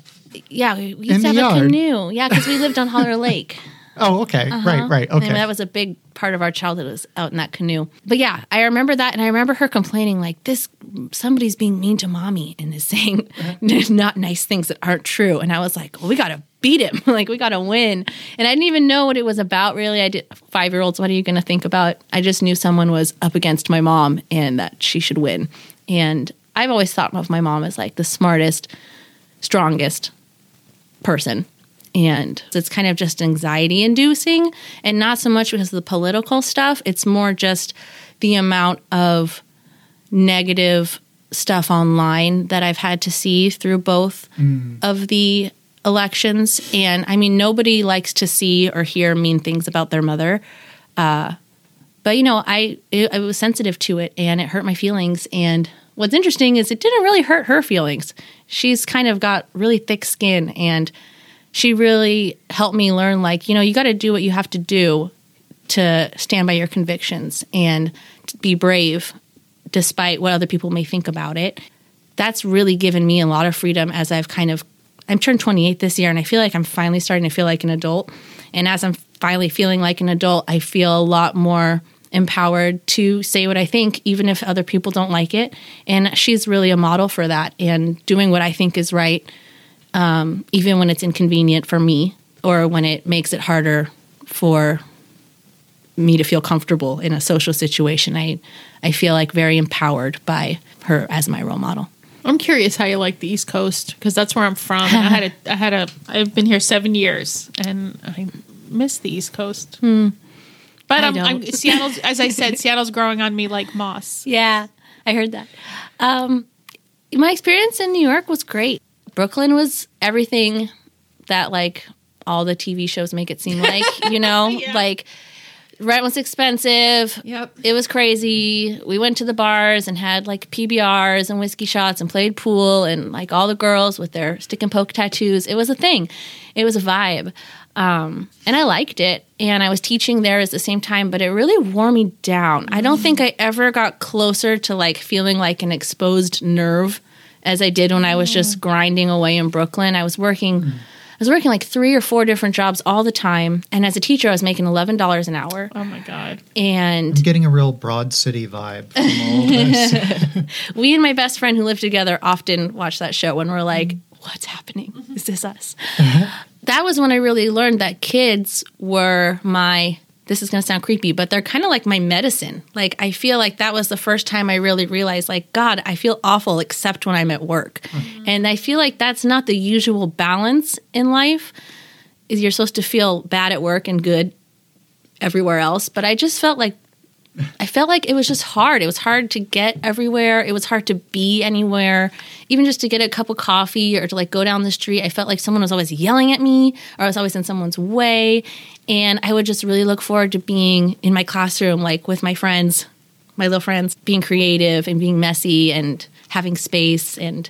Yeah, we used In to have a yard? canoe. Yeah, because we lived on Haller Lake. Oh, okay. Right, uh-huh. right. Okay. And that was a big part of our childhood was out in that canoe. But yeah, I remember that, and I remember her complaining like, "This somebody's being mean to mommy and is saying not nice things that aren't true." And I was like, well, "We got to beat him! like we got to win!" And I didn't even know what it was about. Really, I did. Five year olds, what are you going to think about? I just knew someone was up against my mom and that she should win. And I've always thought of my mom as like the smartest, strongest person. And it's kind of just anxiety inducing and not so much because of the political stuff. It's more just the amount of negative stuff online that I've had to see through both of the elections. And I mean, nobody likes to see or hear mean things about their mother. Uh, but you know, I it, I was sensitive to it, and it hurt my feelings. And what's interesting is it didn't really hurt her feelings. She's kind of got really thick skin, and she really helped me learn, like you know, you got to do what you have to do to stand by your convictions and be brave, despite what other people may think about it. That's really given me a lot of freedom as I've kind of I'm turned 28 this year, and I feel like I'm finally starting to feel like an adult. And as I'm finally feeling like an adult, I feel a lot more empowered to say what I think, even if other people don't like it. And she's really a model for that and doing what I think is right, um, even when it's inconvenient for me or when it makes it harder for me to feel comfortable in a social situation. I, I feel like very empowered by her as my role model. I'm curious how you like the East Coast because that's where I'm from. I had a, I had a, I've been here seven years, and I miss the East Coast. But I I'm, I'm. Seattle's, as I said, Seattle's growing on me like moss. Yeah, I heard that. Um, my experience in New York was great. Brooklyn was everything that like all the TV shows make it seem like, you know, Yeah. like rent was expensive. Yep. It was crazy. We went to the bars and had like PBRs and whiskey shots and played pool and like all the girls with their stick and poke tattoos. It was a thing. It was a vibe. Um, and I liked it. And I was teaching there at the same time, but it really wore me down. I don't think I ever got closer to like feeling like an exposed nerve as I did when I was just mm. grinding away in Brooklyn. I was working. Mm. I was working like three or four different jobs all the time, and as a teacher, I was making eleven dollars an hour. Oh my god. And I'm getting a real broad city vibe from all this. we and my best friend who lived together often watch that show when we're like, mm-hmm. what's happening? Is this us? that was when I really learned that kids were my, this is going to sound creepy, but they're kind of like my medicine. Like, I feel like that was the first time I really realized, like, God, I feel awful except when I'm at work. Mm-hmm. And I feel like that's not the usual balance in life. Is you're supposed to feel bad at work and good everywhere else. But I just felt like I felt like it was just hard. It was hard to get everywhere. It was hard to be anywhere. Even just to get a cup of coffee or to like go down the street, I felt like someone was always yelling at me or I was always in someone's way. And I would just really look forward to being in my classroom, like with my friends, my little friends, being creative and being messy and having space and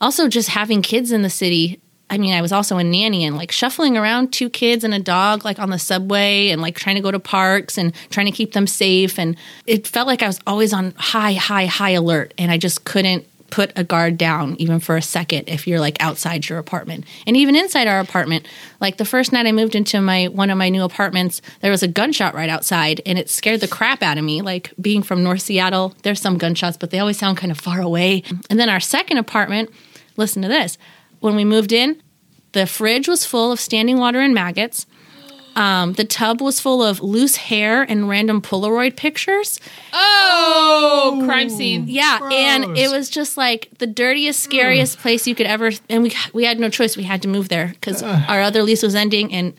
also just having kids in the city. I mean, I was also a nanny and like shuffling around two kids and a dog like on the subway and like trying to go to parks and trying to keep them safe. And it felt like I was always on high, high, high alert. And I just couldn't put a guard down even for a second if you're like outside your apartment. And even inside our apartment, like the first night I moved into my one of my new apartments, there was a gunshot right outside and it scared the crap out of me. Like being from North Seattle, there's some gunshots, but they always sound kind of far away. And then our second apartment, listen to this. When we moved in, the fridge was full of standing water and maggots. Um, the tub was full of loose hair and random Polaroid pictures. Oh, crime scene. Yeah, and it was just like the dirtiest, scariest place you could ever. And we we had no choice. We had to move there because our other lease was ending, and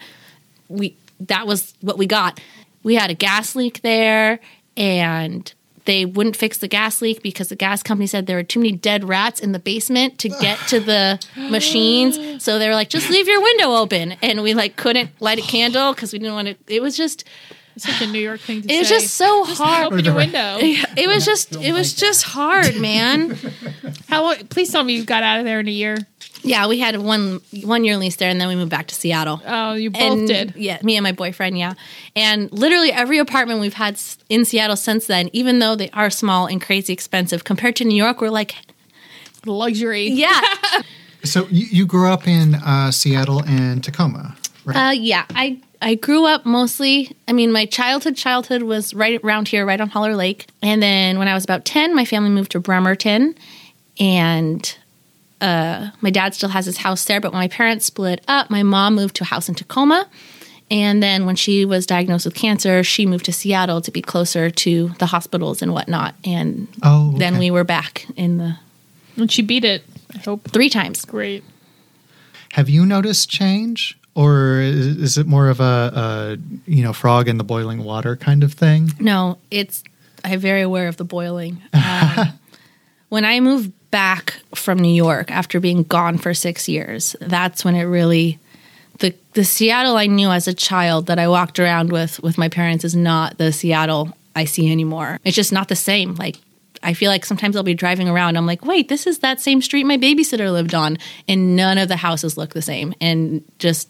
we that was what we got. We had a gas leak there, and they wouldn't fix the gas leak because the gas company said there were too many dead rats in the basement to get to the machines. So they were like, "Just leave your window open," and we like couldn't light a candle because we didn't want to. It was just It's such a New York thing to it was just so hard. Open your window. It was just it was just hard, man. How long? Please tell me you got out of there in a year. Yeah, we had one one year lease there, and then we moved back to Seattle. Oh, you both and, did. Yeah, me and my boyfriend. Yeah, and literally every apartment we've had in Seattle since then, even though they are small and crazy expensive compared to New York, we're like, Luxury. yeah, So you, you grew up in uh, Seattle and Tacoma, right? uh, yeah. I I grew up mostly. I mean, my childhood childhood was right around here, right on Haller Lake, and then when I was about ten, my family moved to Bremerton, and uh, my dad still has his house there. But when my parents split up, my mom moved to a house in Tacoma. And then when she was diagnosed with cancer, she moved to Seattle to be closer to the hospitals and whatnot. And oh, then we were back in the And she beat it. I hope. three times. Great. Have you noticed change, or is, it more of a, a you know frog in the boiling water kind of thing? No, it's I'm very aware of the boiling. Um, when I moved back from New York after being gone for six years, that's when it really the the Seattle I knew as a child that I walked around with with my parents is not the Seattle I see anymore. It's just not the same. Like I feel like sometimes I'll be driving around. I'm like, wait, this is that same street my babysitter lived on, and none of the houses look the same, and just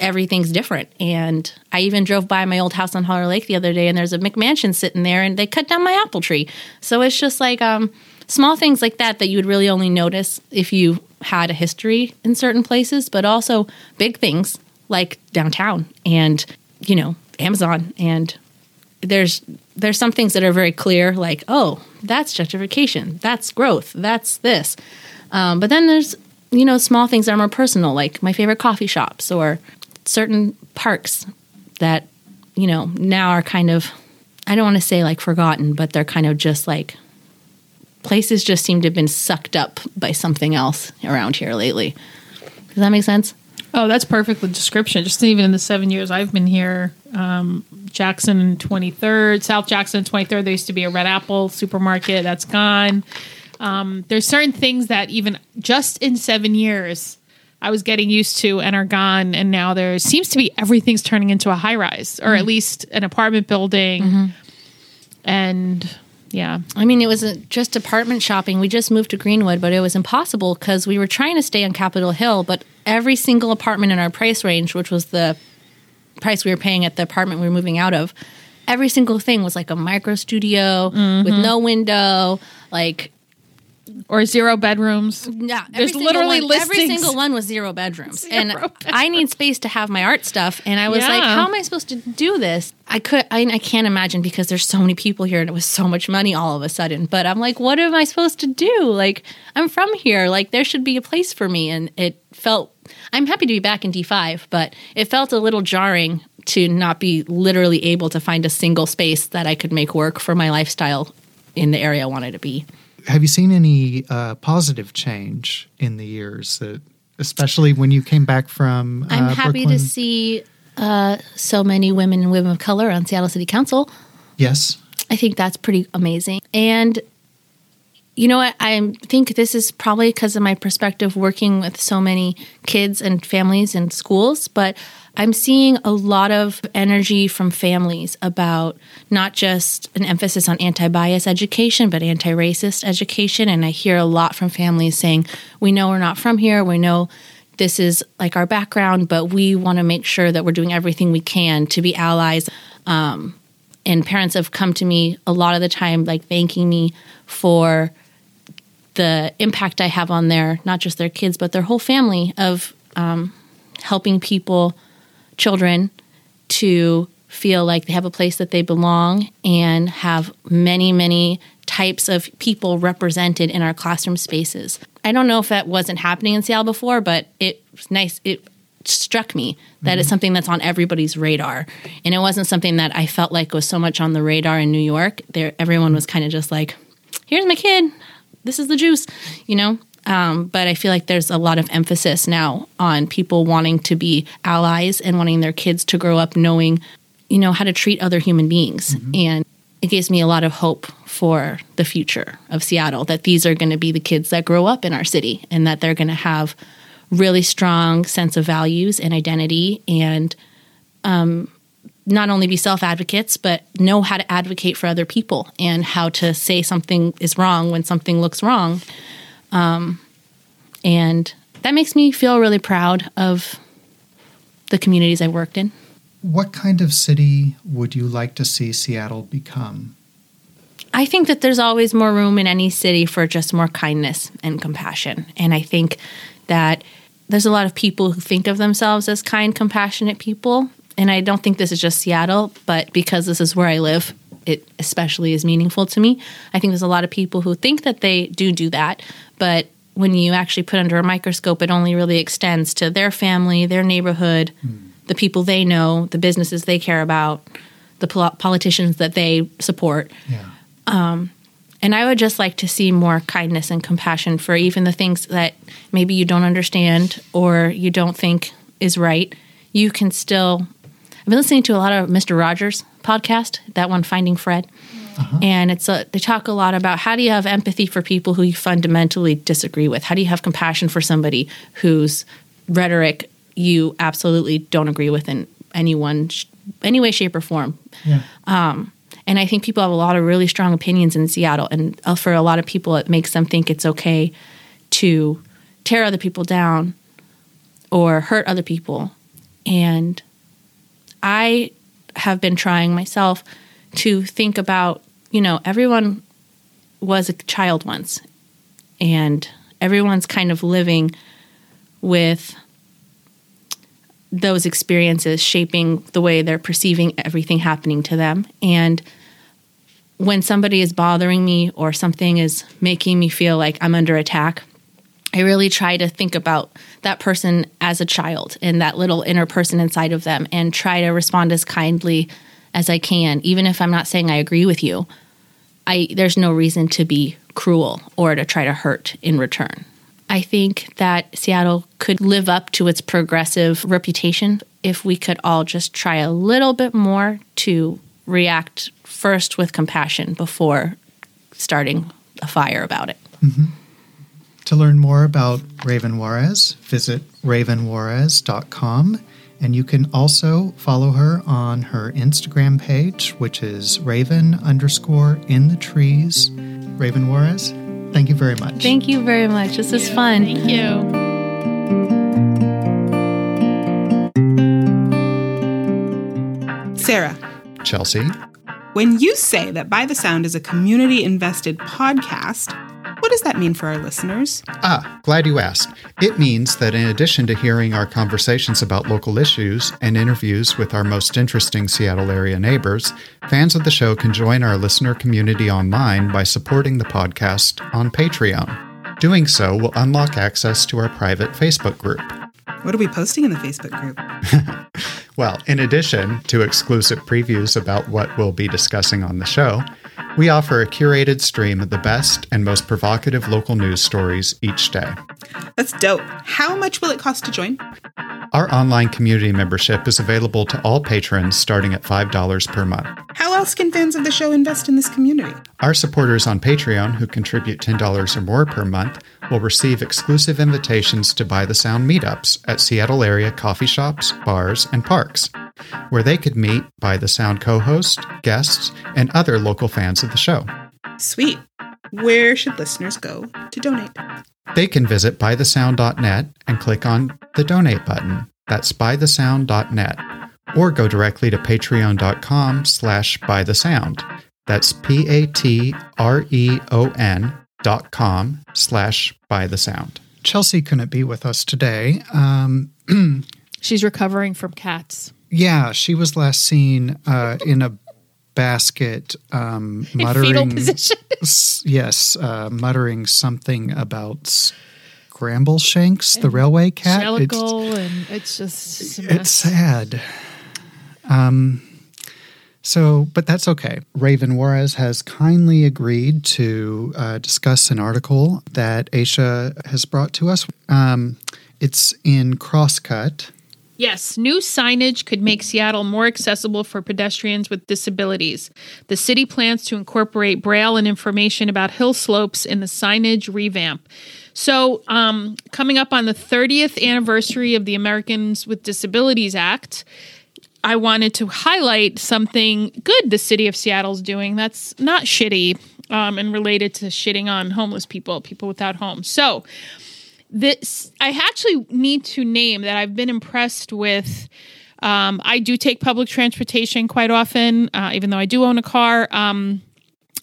everything's different. And I even drove by my old house on Haller Lake the other day, and there's a McMansion sitting there, and they cut down my apple tree. So it's just like um, small things like that that you would really only notice if you had a history in certain places, but also big things like downtown and you know Amazon and there's there's some things that are very clear like oh that's gentrification that's growth that's this um, but then there's you know small things that are more personal like my favorite coffee shops or certain parks that you know now are kind of i don't want to say like forgotten but they're kind of just like places just seem to have been sucked up by something else around here lately does that make sense Oh, that's perfect with description. Just even in the seven years I've been here, um, Jackson 23rd, South Jackson 23rd, there used to be a Red Apple supermarket. That's gone. Um, there's certain things that even just in seven years I was getting used to and are gone. And now there seems to be everything's turning into a high rise or at mm-hmm. least an apartment building. Mm-hmm. And yeah, I mean, it wasn't just apartment shopping. We just moved to Greenwood, but it was impossible because we were trying to stay on Capitol Hill, but every single apartment in our price range, which was the price we were paying at the apartment we were moving out of, every single thing was like a micro studio with mm-hmm. no window, like or zero bedrooms. yeah, There's literally one, Every single one was zero bedrooms, Zero and I need space to have my art stuff. And I was like, "How am I supposed to do this?" I could, I, I can't imagine because there's so many people here, and it was so much money all of a sudden. But I'm like, "What am I supposed to do?" Like, I'm from here. Like, there should be a place for me, and it felt. I'm happy to be back in D5, but it felt a little jarring to not be literally able to find a single space that I could make work for my lifestyle in the area I wanted to be. Have you seen any uh, positive change in the years that, especially when you came back from? I'm uh, happy Brooklyn? to see uh, so many women and women of color on Seattle City Council. Yes. I think that's pretty amazing. And you know what? I think this is probably because of my perspective working with so many kids and families and schools, but I'm seeing a lot of energy from families about not just an emphasis on anti bias education, but anti racist education. And I hear a lot from families saying, We know we're not from here. We know this is like our background, but we want to make sure that we're doing everything we can to be allies. Um, and parents have come to me a lot of the time, like thanking me for the impact I have on their not just their kids but their whole family of um, helping people, children, to feel like they have a place that they belong and have many many types of people represented in our classroom spaces. I don't know if that wasn't happening in Seattle before, but it was nice. It struck me that it's mm-hmm. something that's on everybody's radar. And it wasn't something that I felt like was so much on the radar in New York. There everyone was kind of just like, here's my kid. This is the juice, you know? Um, but I feel like there's a lot of emphasis now on people wanting to be allies and wanting their kids to grow up knowing, you know, how to treat other human beings. And it gives me a lot of hope for the future of Seattle that these are going to be the kids that grow up in our city and that they're going to have really strong sense of values and identity and um, not only be self advocates, but know how to advocate for other people and how to say something is wrong when something looks wrong. Um, and that makes me feel really proud of the communities I worked in. What kind of city would you like to see Seattle become? I think that there's always more room in any city for just more kindness and compassion. And I think that there's a lot of people who think of themselves as kind, compassionate people. And I don't think this is just Seattle, but because this is where I live, it especially is meaningful to me. I think there's a lot of people who think that they do do that, but when you actually put under a microscope, it only really extends to their family, their neighborhood, hmm. the people they know, the businesses they care about, the pol- politicians that they support. Yeah. Um, and I would just like to see more kindness and compassion for even the things that maybe you don't understand or you don't think is right. You can still. I've been listening to a lot of Mr. Rogers podcast, that one, Finding Fred. And it's a, they talk a lot about how do you have empathy for people who you fundamentally disagree with? How do you have compassion for somebody whose rhetoric you absolutely don't agree with in any one, sh- any way, shape, or form? Yeah. And I think people have a lot of really strong opinions in Seattle. And uh, for a lot of people, it makes them think it's okay to tear other people down or hurt other people. And I have been trying myself to think about, you know, everyone was a child once, and everyone's kind of living with those experiences shaping the way they're perceiving everything happening to them. And when somebody is bothering me or something is making me feel like I'm under attack, I really try to think about that person as a child and that little inner person inside of them and try to respond as kindly as I can, even if I'm not saying I agree with you. I there's no reason to be cruel or to try to hurt in return. I think that Seattle could live up to its progressive reputation if we could all just try a little bit more to react first with compassion before starting a fire about it. Mm-hmm. To learn more about Raven Juarez, visit ravenjuarez.com. And you can also follow her on her Instagram page, which is raven underscore in the trees. Raven Juarez, thank you very much. Thank you very much. This is fun. Thank you. Sarah, Chelsea. when you say that By the Sound is a community invested podcast, what does that mean for our listeners? Ah, glad you asked. It means that in addition to hearing our conversations about local issues and interviews with our most interesting Seattle area neighbors, fans of the show can join our listener community online by supporting the podcast on Patreon. Doing so will unlock access to our private Facebook group. What are we posting in the Facebook group? Well, in addition to exclusive previews about what we'll be discussing on the show, we offer a curated stream of the best and most provocative local news stories each day. That's dope. How much will it cost to join? Our online community membership is available to all patrons starting at $5 per month. How else can fans of the show invest in this community? Our supporters on Patreon, who contribute $10 or more per month, will receive exclusive invitations to By the Sound meetups at Seattle area coffee shops, bars, and parks, where they could meet By the Sound co host, guests, and other local fans of the show. Sweet. Where should listeners go to donate? They can visit bythesound.net and click on the donate button. That's bythesound.net. Or go directly to patreon.com slash bythesound. That's P-A-T-R-E-O-N dot com slash bythesound. Chelsea couldn't be with us today. Um, She's recovering from cats. yeah, she was last seen uh, in a basket um, muttering. Yes, uh, muttering something about Skimbleshanks, the railway cat. It's, and it's just it's, a it's mess. sad. Um, so, but that's okay. Raven Juarez has kindly agreed to uh, discuss an article that Aisha has brought to us. Um, it's in Crosscut. Yes, new signage could make Seattle more accessible for pedestrians with disabilities. The city plans to incorporate braille and information about hill slopes in the signage revamp. So, um, coming up on the 30th anniversary of the Americans with Disabilities Act, I wanted to highlight something good the city of Seattle's doing that's not shitty um, and related to shitting on homeless people, people without homes. So, this I actually need to name that I've been impressed with. Um, I do take public transportation quite often, uh, even though I do own a car. Um,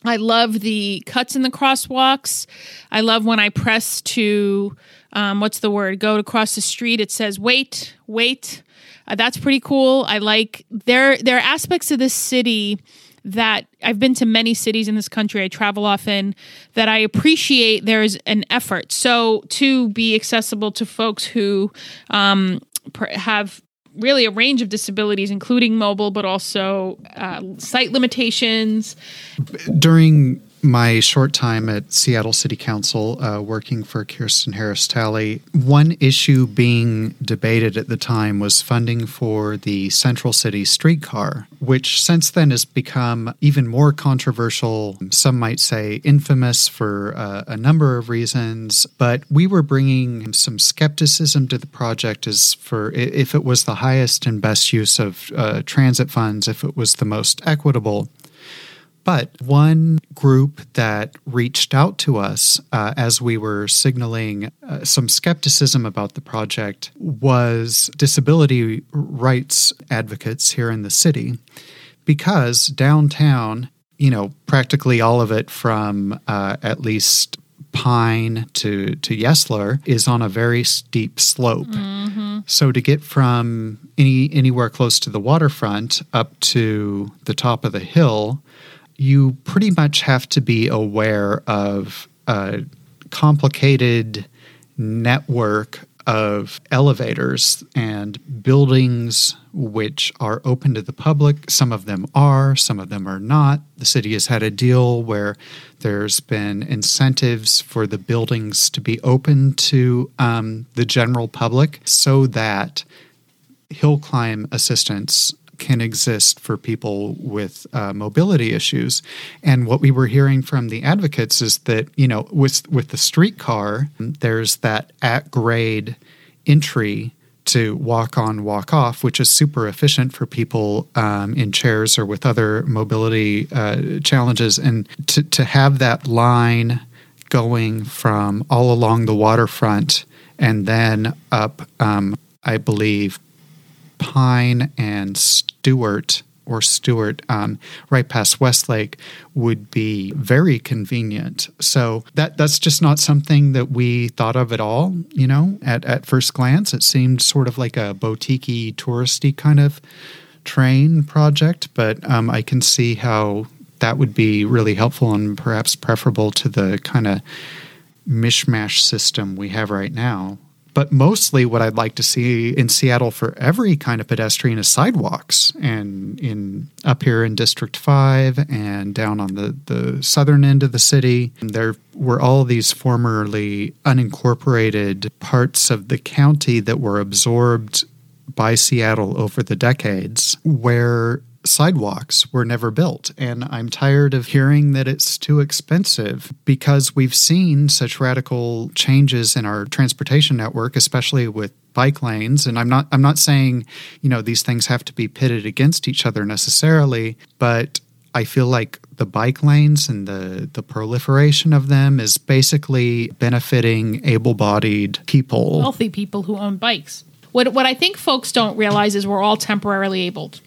I love the cuts in the crosswalks. I love when I press to um, what's the word? Go to cross the street. It says wait, wait. Uh, that's pretty cool. I like there. There are aspects of this city that I've been to many cities in this country. I travel often. That I appreciate. There's an effort. So to be accessible to folks who um, have really a range of disabilities, including mobile, but also uh, sight limitations. During my short time at Seattle City Council, uh, working for Kirsten Harris Talley, one issue being debated at the time was funding for the Central City streetcar, which since then has become even more controversial. Some might say infamous for uh, a number of reasons, but we were bringing some skepticism to the project as for if it was the highest and best use of uh, transit funds, if it was the most equitable. But one group that reached out to us uh, as we were signaling uh, some skepticism about the project was disability rights advocates here in the city. Because downtown, you know, practically all of it from uh, at least Pine to, to Yesler is on a very steep slope. So to get from any anywhere close to the waterfront up to the top of the hill, you pretty much have to be aware of a complicated network of elevators and buildings which are open to the public. Some of them are, some of them are not. The city has had a deal where there's been incentives for the buildings to be open to um, the general public so that hill climb assistance can exist for people with uh, mobility issues. And what we were hearing from the advocates is that you know with with the streetcar, there's that at grade entry to walk on, walk off, which is super efficient for people um, in chairs or with other mobility uh, challenges. And to, to have that line going from all along the waterfront and then up, um, I believe, Pine and Stewart or Stewart, um, right past Westlake, would be very convenient. So that that's just not something that we thought of at all. You know, at at first glance, it seemed sort of like a boutique touristy kind of train project, but um, I can see how that would be really helpful and perhaps preferable to the kind of mishmash system we have right now. But mostly, what I'd like to see in Seattle for every kind of pedestrian is sidewalks, and in up here in District Five and down on the the southern end of the city, there were all these formerly unincorporated parts of the county that were absorbed by Seattle over the decades, where sidewalks were never built. And I'm tired of hearing that it's too expensive because we've seen such radical changes in our transportation network, especially with bike lanes. And I'm not I'm not saying, you know, these things have to be pitted against each other necessarily, but I feel like the bike lanes and the, the proliferation of them is basically benefiting able bodied people. wealthy people who own bikes. What what I think folks don't realize is we're all temporarily abled.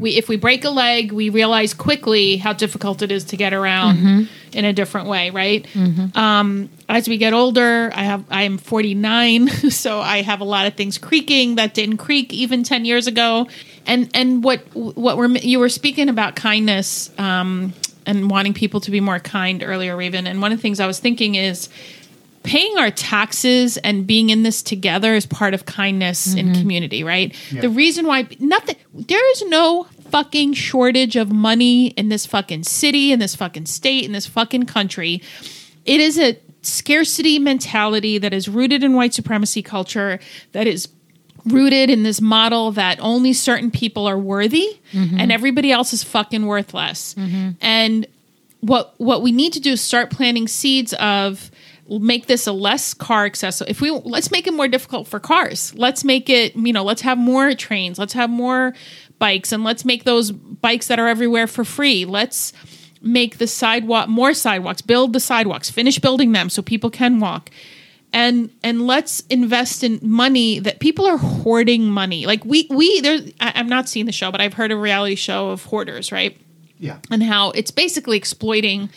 We if we break a leg, we realize quickly how difficult it is to get around in a different way, right? Um, as we get older, I have I am 49, so I have a lot of things creaking that didn't creak even 10 years ago. And and what what we're you were speaking about kindness um, and wanting people to be more kind earlier, Raven. And one of the things I was thinking is paying our taxes and being in this together is part of kindness in mm-hmm. community, right? The reason why nothing there is no fucking shortage of money in this fucking city, in this fucking state, in this fucking country. It is a scarcity mentality that is rooted in white supremacy culture that is rooted in this model that only certain people are worthy mm-hmm. and everybody else is fucking worthless. Mm-hmm. And what what we need to do is start planting seeds of make this a less car accessible. If we let's make it more difficult for cars. Let's make it you know let's have more trains. Let's have more bikes and let's make those bikes that are everywhere for free. Let's make the sidewalk more sidewalks build the sidewalks finish building them so people can walk. And and let's invest in money that people are hoarding money. Like we we there I- i'm not seeing the show but i've heard a reality show of hoarders right? Yeah. and how it's basically exploiting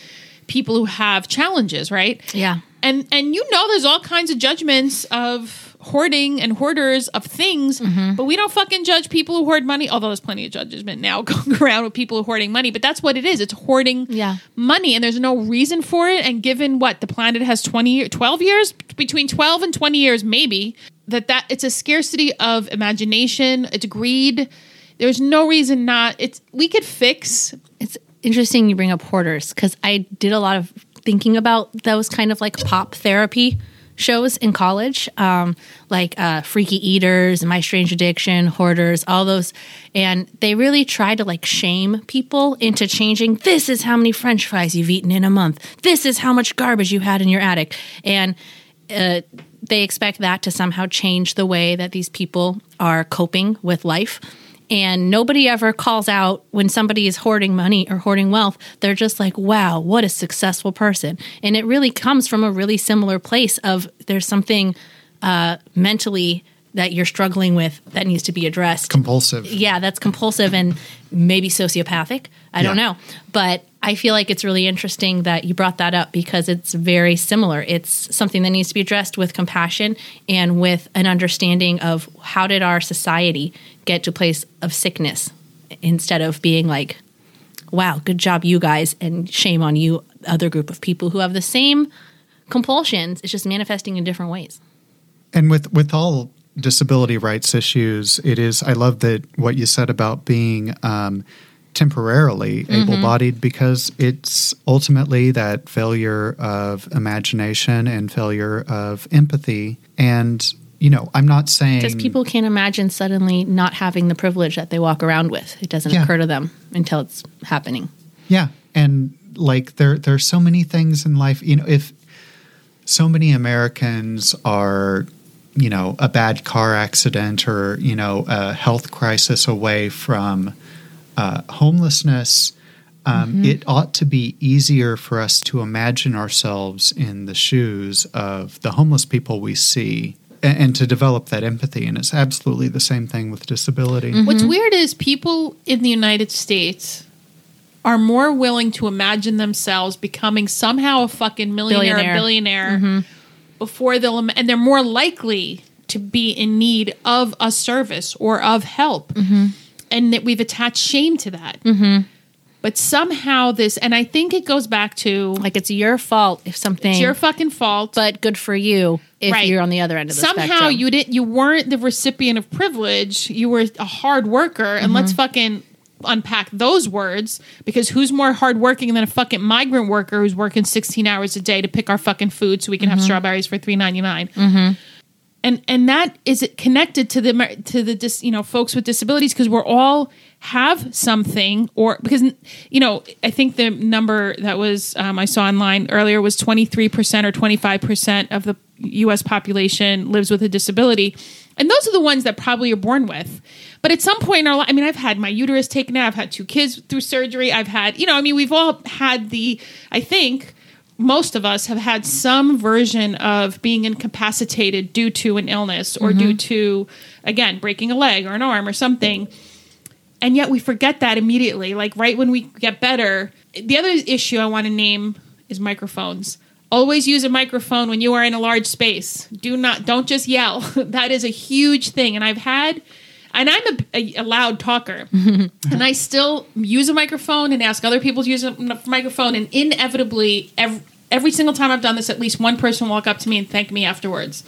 people who have challenges, right? Yeah. And and you know there's all kinds of judgments of hoarding and hoarders of things, mm-hmm. but we don't fucking judge people who hoard money, although there's plenty of judgment now going around with people hoarding money, but that's what it is. It's hoarding Yeah. money and there's no reason for it and given what the planet has 20 12 years between 12 and 20 years maybe that that it's a scarcity of imagination, it's greed. There's no reason not. It's we could fix It's interesting you bring up hoarders because I did a lot of thinking about those kind of like pop therapy shows in college, um, like uh, Freaky Eaters, My Strange Addiction, Hoarders, all those. And they really try to like shame people into changing this is how many french fries you've eaten in a month, this is how much garbage you had in your attic. And uh, they expect that to somehow change the way that these people are coping with life. And nobody ever calls out when somebody is hoarding money or hoarding wealth. They're just like, wow, what a successful person. And it really comes from a really similar place of there's something uh, mentally that you're struggling with that needs to be addressed Compulsive. yeah, that's compulsive and maybe sociopathic. I don't know. But I feel like it's really interesting that you brought that up because it's very similar. It's something that needs to be addressed with compassion and with an understanding of how did our society get to a place of sickness instead of being like, wow, good job, you guys, and shame on you, other group of people who have the same compulsions. It's just manifesting in different ways. And with with all disability rights issues, it is. I love that what you said about being um, temporarily mm-hmm. able-bodied because it's ultimately that failure of imagination and failure of empathy. And you know, I'm not saying Because people can't imagine suddenly not having the privilege that they walk around with. It doesn't Yeah. occur to them until it's happening. Yeah, and like there there are so many things in life. You know, if so many Americans are, you know, a bad car accident or you know a health crisis away from uh, homelessness. Um, It ought to be easier for us to imagine ourselves in the shoes of the homeless people we see and, and to develop that empathy. And it's absolutely the same thing with disability. What's weird is people in the United States are more willing to imagine themselves becoming somehow a fucking millionaire, Billionaire. a billionaire before they'll, and they're more likely to be in need of a service or of help. And that we've attached shame to that. But somehow this, and I think it goes back to Like it's your fault if something, it's your fucking fault. but good for you if Right. you're on the other end of the somehow spectrum. you didn't you weren't the recipient of privilege you were a hard worker and let's Mm-hmm. fucking unpack those words because who's more hardworking than a fucking migrant worker who's working 16 hours a day to pick our fucking food so we can have Mm-hmm. strawberries for 3.99 and and that is it connected to the to the dis, you know folks with disabilities because we're all have something or because you know I think the number that was um, I saw online earlier was 23% or 25% of the US population lives with a disability. And those are the ones that probably are born with. But at some point in our life I mean I've had my uterus taken out I've had two kids through surgery I've had you know I mean we've all had the I think most of us have had some version of being incapacitated due to an illness or due mm-hmm. to again breaking a leg or an arm or something. And yet we forget that immediately. Like right when we get better the other issue i want to name is microphones. Always use a microphone when you are in a large space. Do not don't just yell. That is a huge thing. And i've had and i'm a, a, a loud talker. And I still use a microphone and ask other people to use a microphone, and inevitably, ev- every single time I've done this, at least one person will walk up to me and thank me afterwards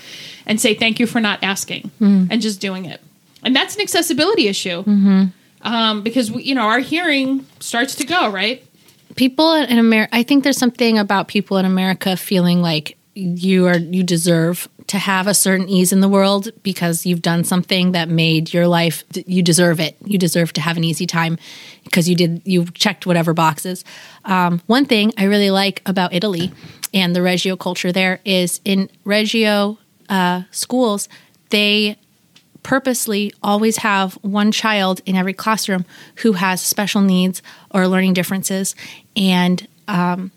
and say, thank you for not asking and just doing it. And that's an accessibility issue. Um, because, we, you know, our hearing starts to go, right? people in America, I think there's something about people in America feeling like you are you deserve to have a certain ease in the world because you've done something that made your life you deserve it. You deserve to have an easy time because you did you checked whatever boxes. Um, one thing i really like about italy and the reggio culture there is in reggio uh, schools they purposely always have one child in every classroom who has special needs or learning differences. And um,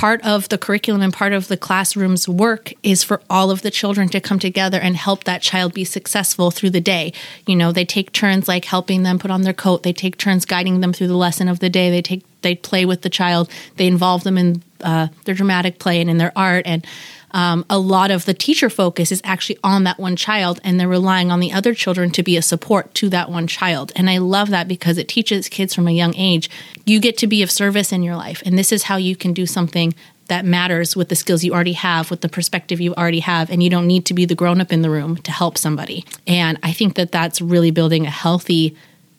part of the curriculum and part of the classroom's work is for all of the children to come together and help that child be successful through the day. You know, they take turns like helping them put on their coat, they take turns guiding them through the lesson of the day, they take they play with the child, they involve them in uh, their dramatic play and in their art and um, a lot of the teacher focus is actually on that one child and they're relying on the other children to be a support to that one child and i love that because it teaches kids from a young age you get to be of service in your life and this is how you can do something that matters with the skills you already have with the perspective you already have and you don't need to be the grown up in the room to help somebody and i think that that's really building a healthy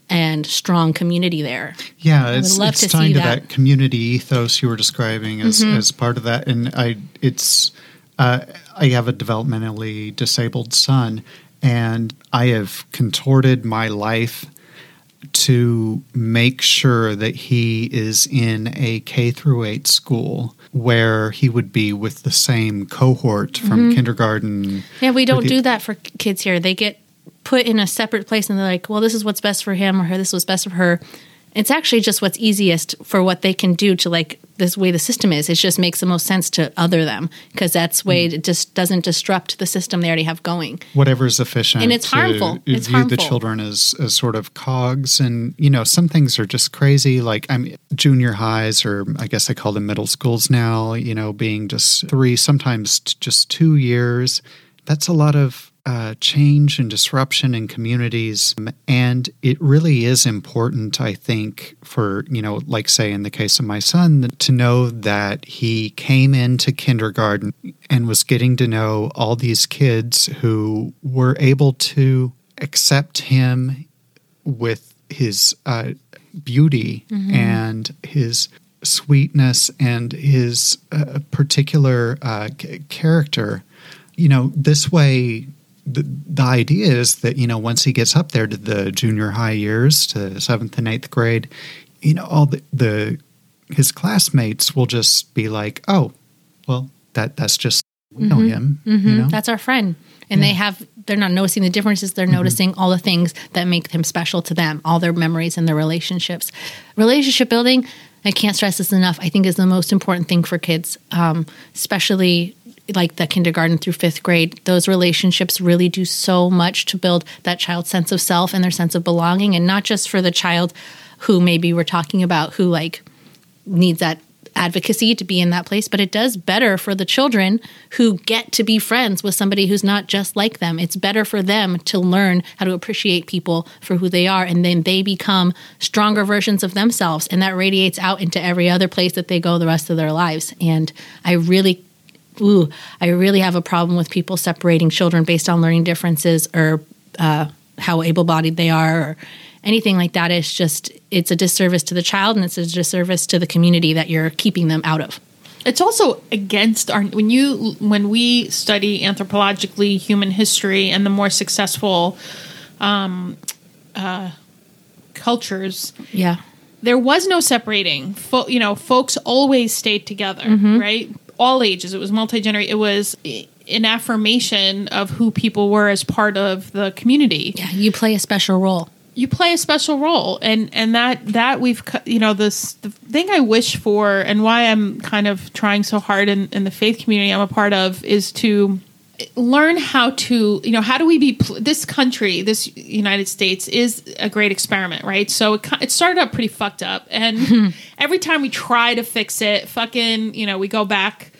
and strong community there Yeah, it's, it's tying to that. that. community ethos you were describing as, Mm-hmm. as part of that, and I it's uh, I have a developmentally disabled son, and I have contorted my life to make sure that he is in a K through eight school where he would be with the same cohort from Mm-hmm. kindergarten. Yeah, we don't do that for kids here. They get put in a separate place and they're like, well, this is what's best for him or her, this was best for her. It's actually just what's easiest for what they can do to like this way the system is. It just makes the most sense to other them because that's way Mm. it just doesn't disrupt the system they already have going. Whatever is efficient And it's to harmful. It's view the children as, as sort of cogs and you know some things are just crazy like i'm junior highs or i guess i call them middle schools now you know being just three sometimes t- just two years that's a lot of uh, change and disruption in communities and it really is important i think for you know like say in the case of my son to know that he came into kindergarten and was getting to know all these kids who were able to accept him with his uh, beauty and his sweetness and his uh, particular uh, c- character. You know, this way, the, the idea is that, you know, once he gets up there to the junior high years, to seventh and eighth grade, you know, all the, the his classmates will just be like, oh, well, that that's just, we know mm-hmm. him, you mm-hmm. know? That's our friend. And they have, they're not noticing the differences. They're mm-hmm. noticing all the things that make him special to them, all their memories and their relationships. Relationship building, I can't stress this enough, I think is the most important thing for kids, um, especially like the kindergarten through fifth grade. Those relationships really do so much to build that child's sense of self and their sense of belonging. And not just for the child who maybe we're talking about who like needs that advocacy to be in that place, but it does better for the children who get to be friends with somebody who's not just like them. It's better for them to learn how to appreciate people for who they are, and then they become stronger versions of themselves, and that radiates out into every other place that they go the rest of their lives. And I really ooh, I really have a problem with people separating children based on learning differences or uh, how able bodied they are or anything like that. It's just, it's a disservice to the child and it's a disservice to the community that you're keeping them out of. it's also against our when you when we study anthropologically human history and the more successful um, uh, cultures Yeah. there was no separating Fo- you know folks always stayed together right all ages it was multi-generation it was an affirmation of who people were as part of the community Yeah. You play a special role. you play a special role and and that that we've you know this the thing i wish for and why i'm kind of trying so hard in, in the faith community i'm a part of is to learn how to you know how do we be pl- this country this united states is a great experiment right so it, it started out pretty fucked up and hmm. every time we try to fix it fucking you know we go back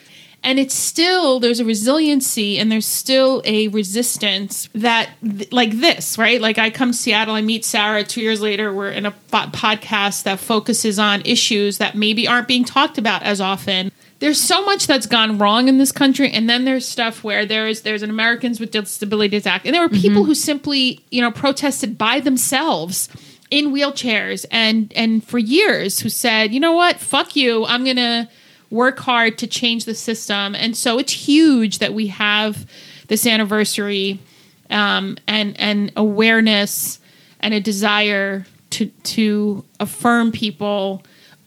and it's still there's a resiliency and there's still a resistance that like this right? Like i come to seattle i meet sarah. Two years later we're in a podcast that focuses on issues that maybe aren't being talked about as often. There's so much that's gone wrong in this country. And then there's stuff where there's there's an Americans with Disabilities Act. And there were people mm-hmm. who simply, you know, protested by themselves in wheelchairs and and for years who said, "You know what? Fuck you. I'm going to work hard to change the system." And so it's huge that we have this anniversary um, and and awareness and a desire to to affirm people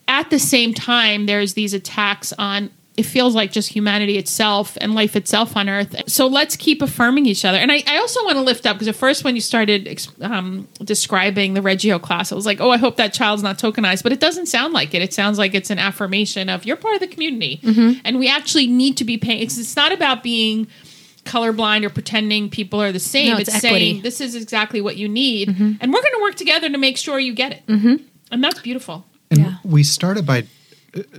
at the same time there's these attacks on it feels like just humanity itself and life itself on earth. So let's keep affirming each other. And i, I also want to lift up because at first when you started um, describing the reggio class i was like oh i hope that child's not tokenized. But it doesn't sound like it. It sounds like it's an affirmation of you're part of the community. Mm-hmm. And we actually need to be paying it's, it's not about being colorblind or pretending people are the same. No, it's, it's saying this is exactly what you need. Mm-hmm. And we're going to work together to make sure you get it. Mm-hmm. And that's beautiful. And Yeah. we started by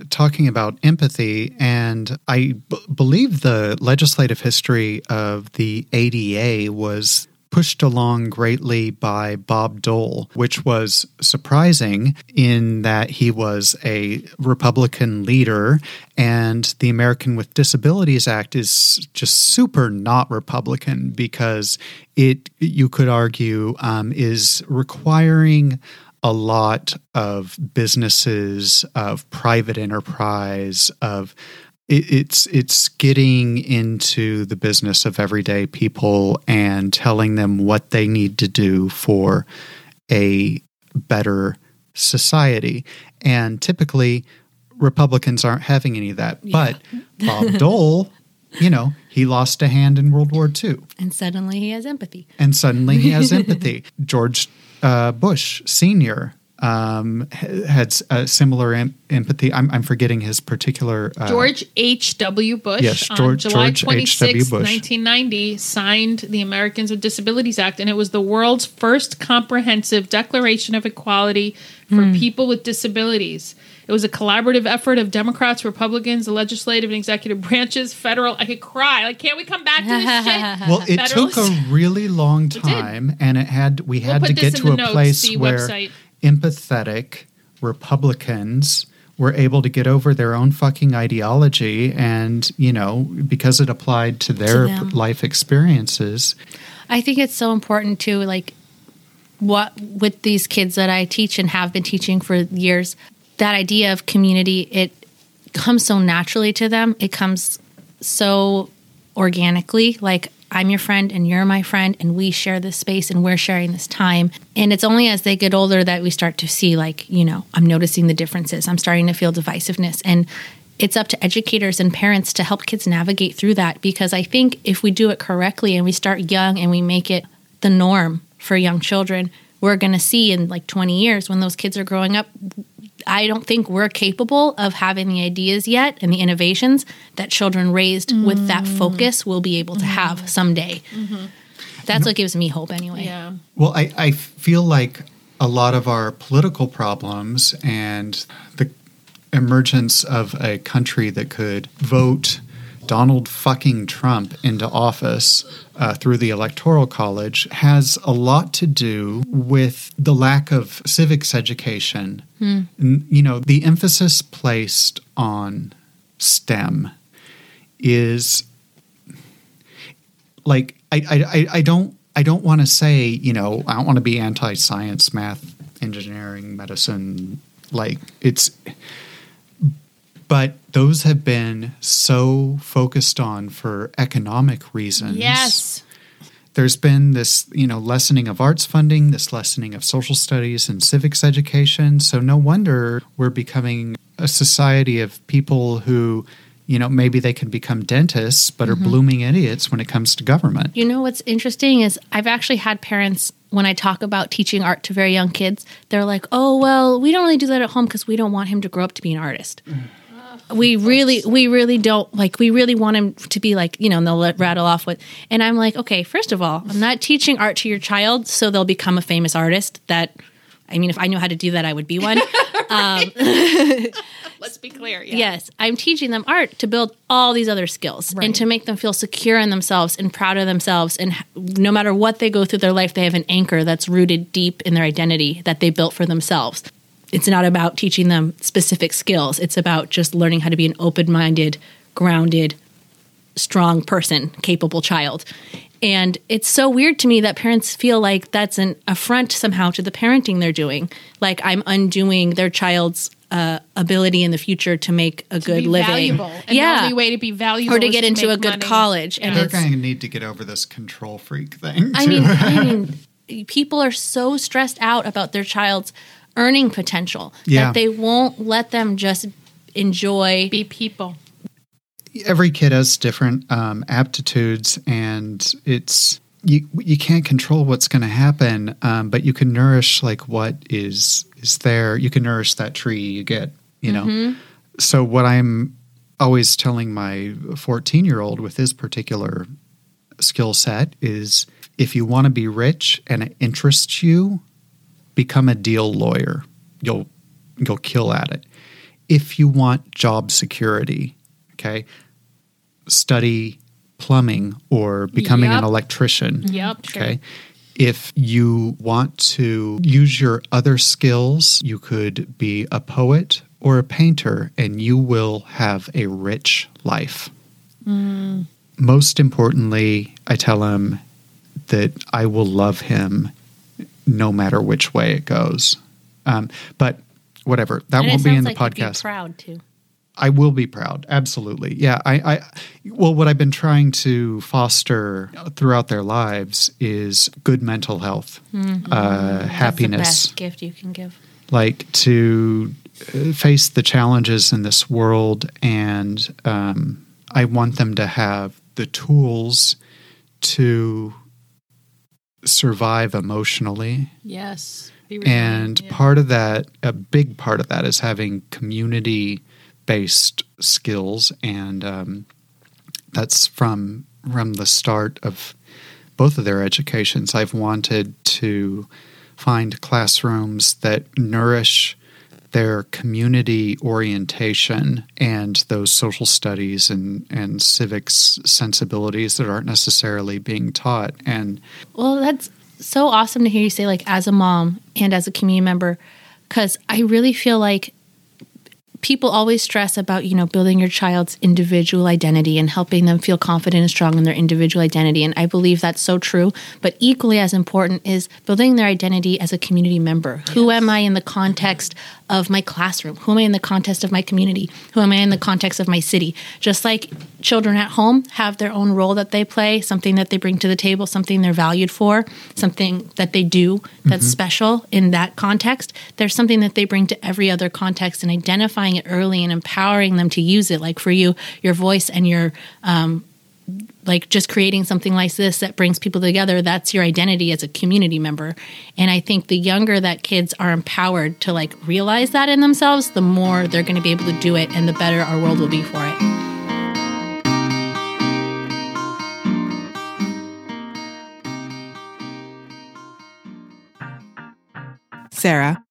talking about empathy, and I b- believe the legislative history of the ADA was pushed along greatly by Bob Dole, which was surprising in that he was a Republican leader, and the American with Disabilities Act is just super not Republican because it, you could argue, um, is requiring a lot of businesses, of private enterprise, of it's it's getting into the business of everyday people and telling them what they need to do for a better society. And typically, Republicans aren't having any of that. But Bob Dole, you know, he lost a hand in World War II And suddenly he has empathy. and suddenly he has empathy. George uh, Bush Senior um, had s- a similar em- empathy. I'm, I'm forgetting his particular. Uh, George H.W. Bush Yes, on George- July George 26, H.W. Bush. 1990, signed the Americans with Disabilities Act, and it was the world's first comprehensive declaration of equality for Hmm. people with disabilities. It was a collaborative effort of Democrats, Republicans, the legislative and executive branches, federal. I could cry. Like, can't we come back to this shit? Well, it took a really long did. time, and it had we had put to get to a notes, place where website. empathetic Republicans were able to get over their own fucking ideology, and you know because it applied to their them. life experiences. I think it's so important to like what with these kids that I teach and have been teaching for years, that idea of community, it comes so naturally to them. It comes so organically. Like I'm your friend and you're my friend and we share this space and we're sharing this time. And it's only as they get older that we start to see like, you know, I'm noticing the differences. I'm starting to feel divisiveness and it's up to educators and parents to help kids navigate through that because I think if we do it correctly and we start young and we make it the norm for young children, we're going to see in like 20 years when those kids are growing up I don't think we're capable of having the ideas yet and the innovations that children raised with that mm. focus will be able to mm-hmm. have someday. Mm-hmm. That's what gives me hope anyway. Yeah. Well, I, I feel like a lot of our political problems and the emergence of a country that could vote Donald fucking Trump into office uh, through the Electoral College has a lot to do with the lack of civics education. N- You know, the emphasis placed on STEM is like I I, I, I don't I don't want to say you know I don't want to be anti science, math, engineering, medicine. Like it's, but those have been so focused on for economic reasons. Yes. There's been this, you know, lessening of arts funding, this lessening of social studies and civics education. So no wonder we're becoming a society of people who, you know, maybe they can become dentists, but are mm-hmm. blooming idiots when it comes to government. You know what's interesting is I've actually had parents when I talk about teaching art to very young kids, they're like, "Oh, well, we don't really do that at home because we don't want him to grow up to be an artist." Mm. We really we really don't like we really want him to be like you know and they'll let, rattle off with and i'm like okay first of all i'm not teaching art to your child so they'll become a famous artist that i mean if i knew how to do that i would be one um, Let's be clear. Yeah. Yes, I'm teaching them art to build all these other skills Right. and to make them feel secure in themselves and proud of themselves. And no matter what they go through their life, they have an anchor that's rooted deep in their identity that they built for themselves. It's not about teaching them specific skills. It's about just learning how to be an open minded, grounded, strong person, capable child. And it's so weird to me that parents feel like that's an affront somehow to the parenting they're doing. Like I'm undoing their child's uh, ability in the future to make a good be living. valuable. And the yeah. only way to be valuable or to is get into make a good money. college. And They're it's, going to need to get over this control freak thing. I mean, I mean, people are so stressed out about their child's earning potential Yeah. that they won't let them just enjoy. Be people. every kid has different um, aptitudes, and it's you. You can't control what's going to happen, um, but you can nourish like what is is there. You can nourish that tree you get. You know. So what I'm always telling my 14 year old with his particular skill set is if you want to be rich and it interests you, become a deal lawyer. You'll you'll kill at it. If you want job security, okay, study plumbing or becoming an electrician. Yep. Okay. If you want to use your other skills, you could be a poet or a painter, and you will have a rich life. Mm. Most importantly, I tell him that I will love him no matter which way it goes. Um, but whatever, that And won't be in the like podcast. proud too. I will be proud. Absolutely. Yeah. I, I, well, what I've been trying to foster throughout their lives is good mental health, uh, Mm-hmm. That's the happiness, best gift you can give. like to uh, face the challenges in this world. And um, I want them to have the tools to survive emotionally Yes. And yeah. part of that, a big part of that, is having community based skills, and um, that's from from the start of both of their educations. I've wanted to find classrooms that nourish their community orientation and those social studies and, and civics sensibilities that aren't necessarily being taught. And Well, that's so awesome to hear you say, like, as a mom and as a community member, because I really feel like people always stress about, you know, building your child's individual identity and helping them feel confident and strong in their individual identity. And I believe that's so true. But equally as important is building their identity as a community member. Who am I in the context of my classroom? Who am I in the context of my community? Who am I in the context of my city? Just like children at home have their own role that they play, something that they bring to the table, something they're valued for, something that they do that's special in that context. There's something that they bring to every other context and identifying it early and empowering them to use it. Like for you, your voice and your um, like just creating something like this that brings people together that's your identity as a community member and i think the younger that kids are empowered to like realize that in themselves the more they're going to be able to do it and the better our world will be for it Sarah,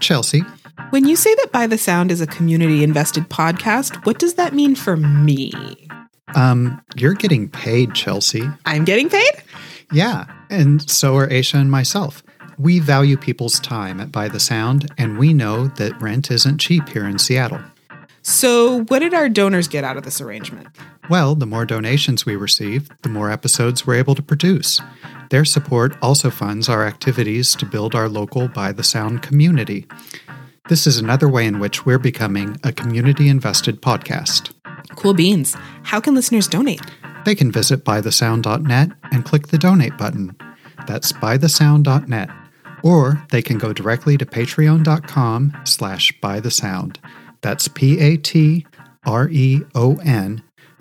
Chelsea, when you say that By the Sound is a community invested podcast, what does that mean for me? um, you're getting paid, Chelsea. I'm getting paid? Yeah, and so are Aisha and myself. We value people's time at By the Sound, and we know that rent isn't cheap here in Seattle. So, what did our donors get out of this arrangement? Well, the more donations we receive, the more episodes we're able to produce. Their support also funds our activities to build our local By the Sound community. This is another way in which we're becoming a community invested podcast. Cool beans. How can listeners donate? They can visit bythesound.net and click the donate button. That's bythesound.net. Or they can go directly to patreon.com slash bythesound. That's P-A-T-R-E-O-N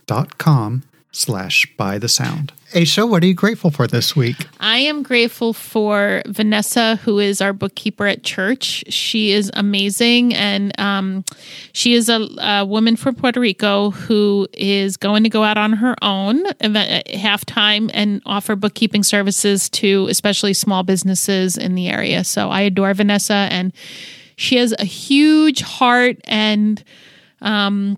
dot com slash by the sound. Aisha, what are you grateful for this week? I am grateful for Vanessa, who is our bookkeeper at church. She is amazing, and um, she is a, a woman from Puerto Rico who is going to go out on her own at halftime and offer bookkeeping services to especially small businesses in the area. So I adore Vanessa, and she has a huge heart and um,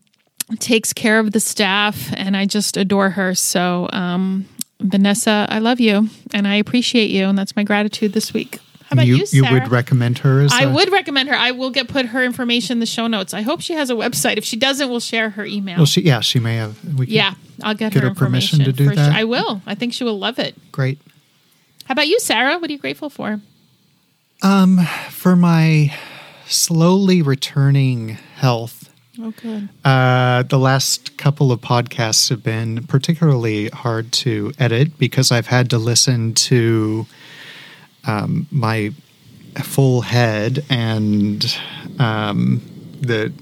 takes care of the staff, and I just adore her. So, um, Vanessa, I love you and I appreciate you, and that's my gratitude this week. How about you, you, Sarah? would recommend her as I a- would recommend her. I will get put her information in the show notes. I hope she has a website. If she doesn't, we'll share her email. Well, she yeah, she may have. Yeah, I'll get, get her, her permission to do sure. that? I will. I think she will love it. great. How about you, Sarah? What are you grateful for? Um, For my slowly returning health, Oh, good. uh, the last couple of podcasts have been particularly hard to edit because I've had to listen to um, my full head and um, the.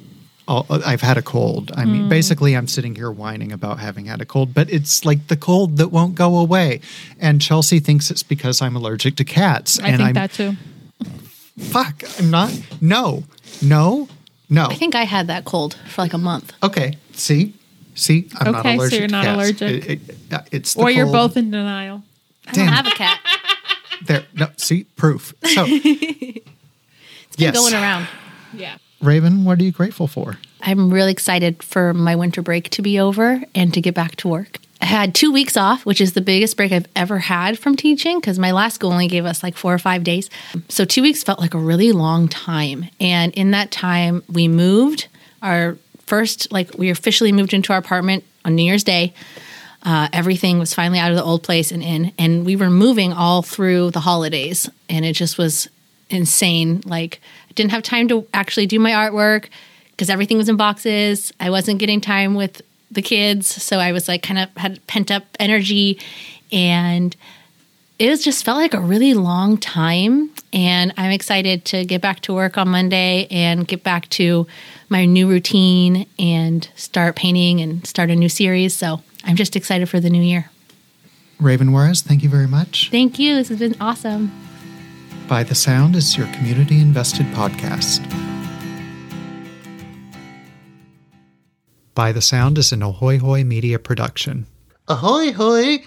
I've had a cold. I mean, basically, I'm sitting here whining about having had a cold, but it's like the cold that won't go away. And Chelsea thinks it's because I'm allergic to cats. I and think I'm that too. Fuck. I'm not. No, no, no. I think I had that cold for like a month. Okay. See, see, I'm not Okay, so allergic. you're to not cats. allergic. It- it- uh, it's the Or you're cold. both in denial. I don't Damn. have a cat. there. No, see, proof. So, It's been Yes. going around. Yeah. Raven, what are you grateful for? I'm really excited for my winter break to be over and to get back to work. I had two weeks off, which is the biggest break I've ever had from teaching because my last school only gave us like four or five days. So two weeks felt like a really long time. And in that time, we moved our first, like, we officially moved into our apartment on New Year's Day. Uh, everything was finally out of the old place and in, and we were moving all through the holidays, and it just was insane. Like, I didn't have time to actually do my artwork because everything was in boxes. I wasn't getting time with the kids, so I was like kind of had pent up energy, and it was just felt like a really long time. And I'm excited to get back to work on Monday and get back to my new routine and start painting and start a new series. So I'm just excited for the new year. Raven Juarez, thank you very much. Thank you. This has been awesome. By the Sound is your community invested podcast. By the Sound is an Ahoy Hoy media production. Ahoy hoy!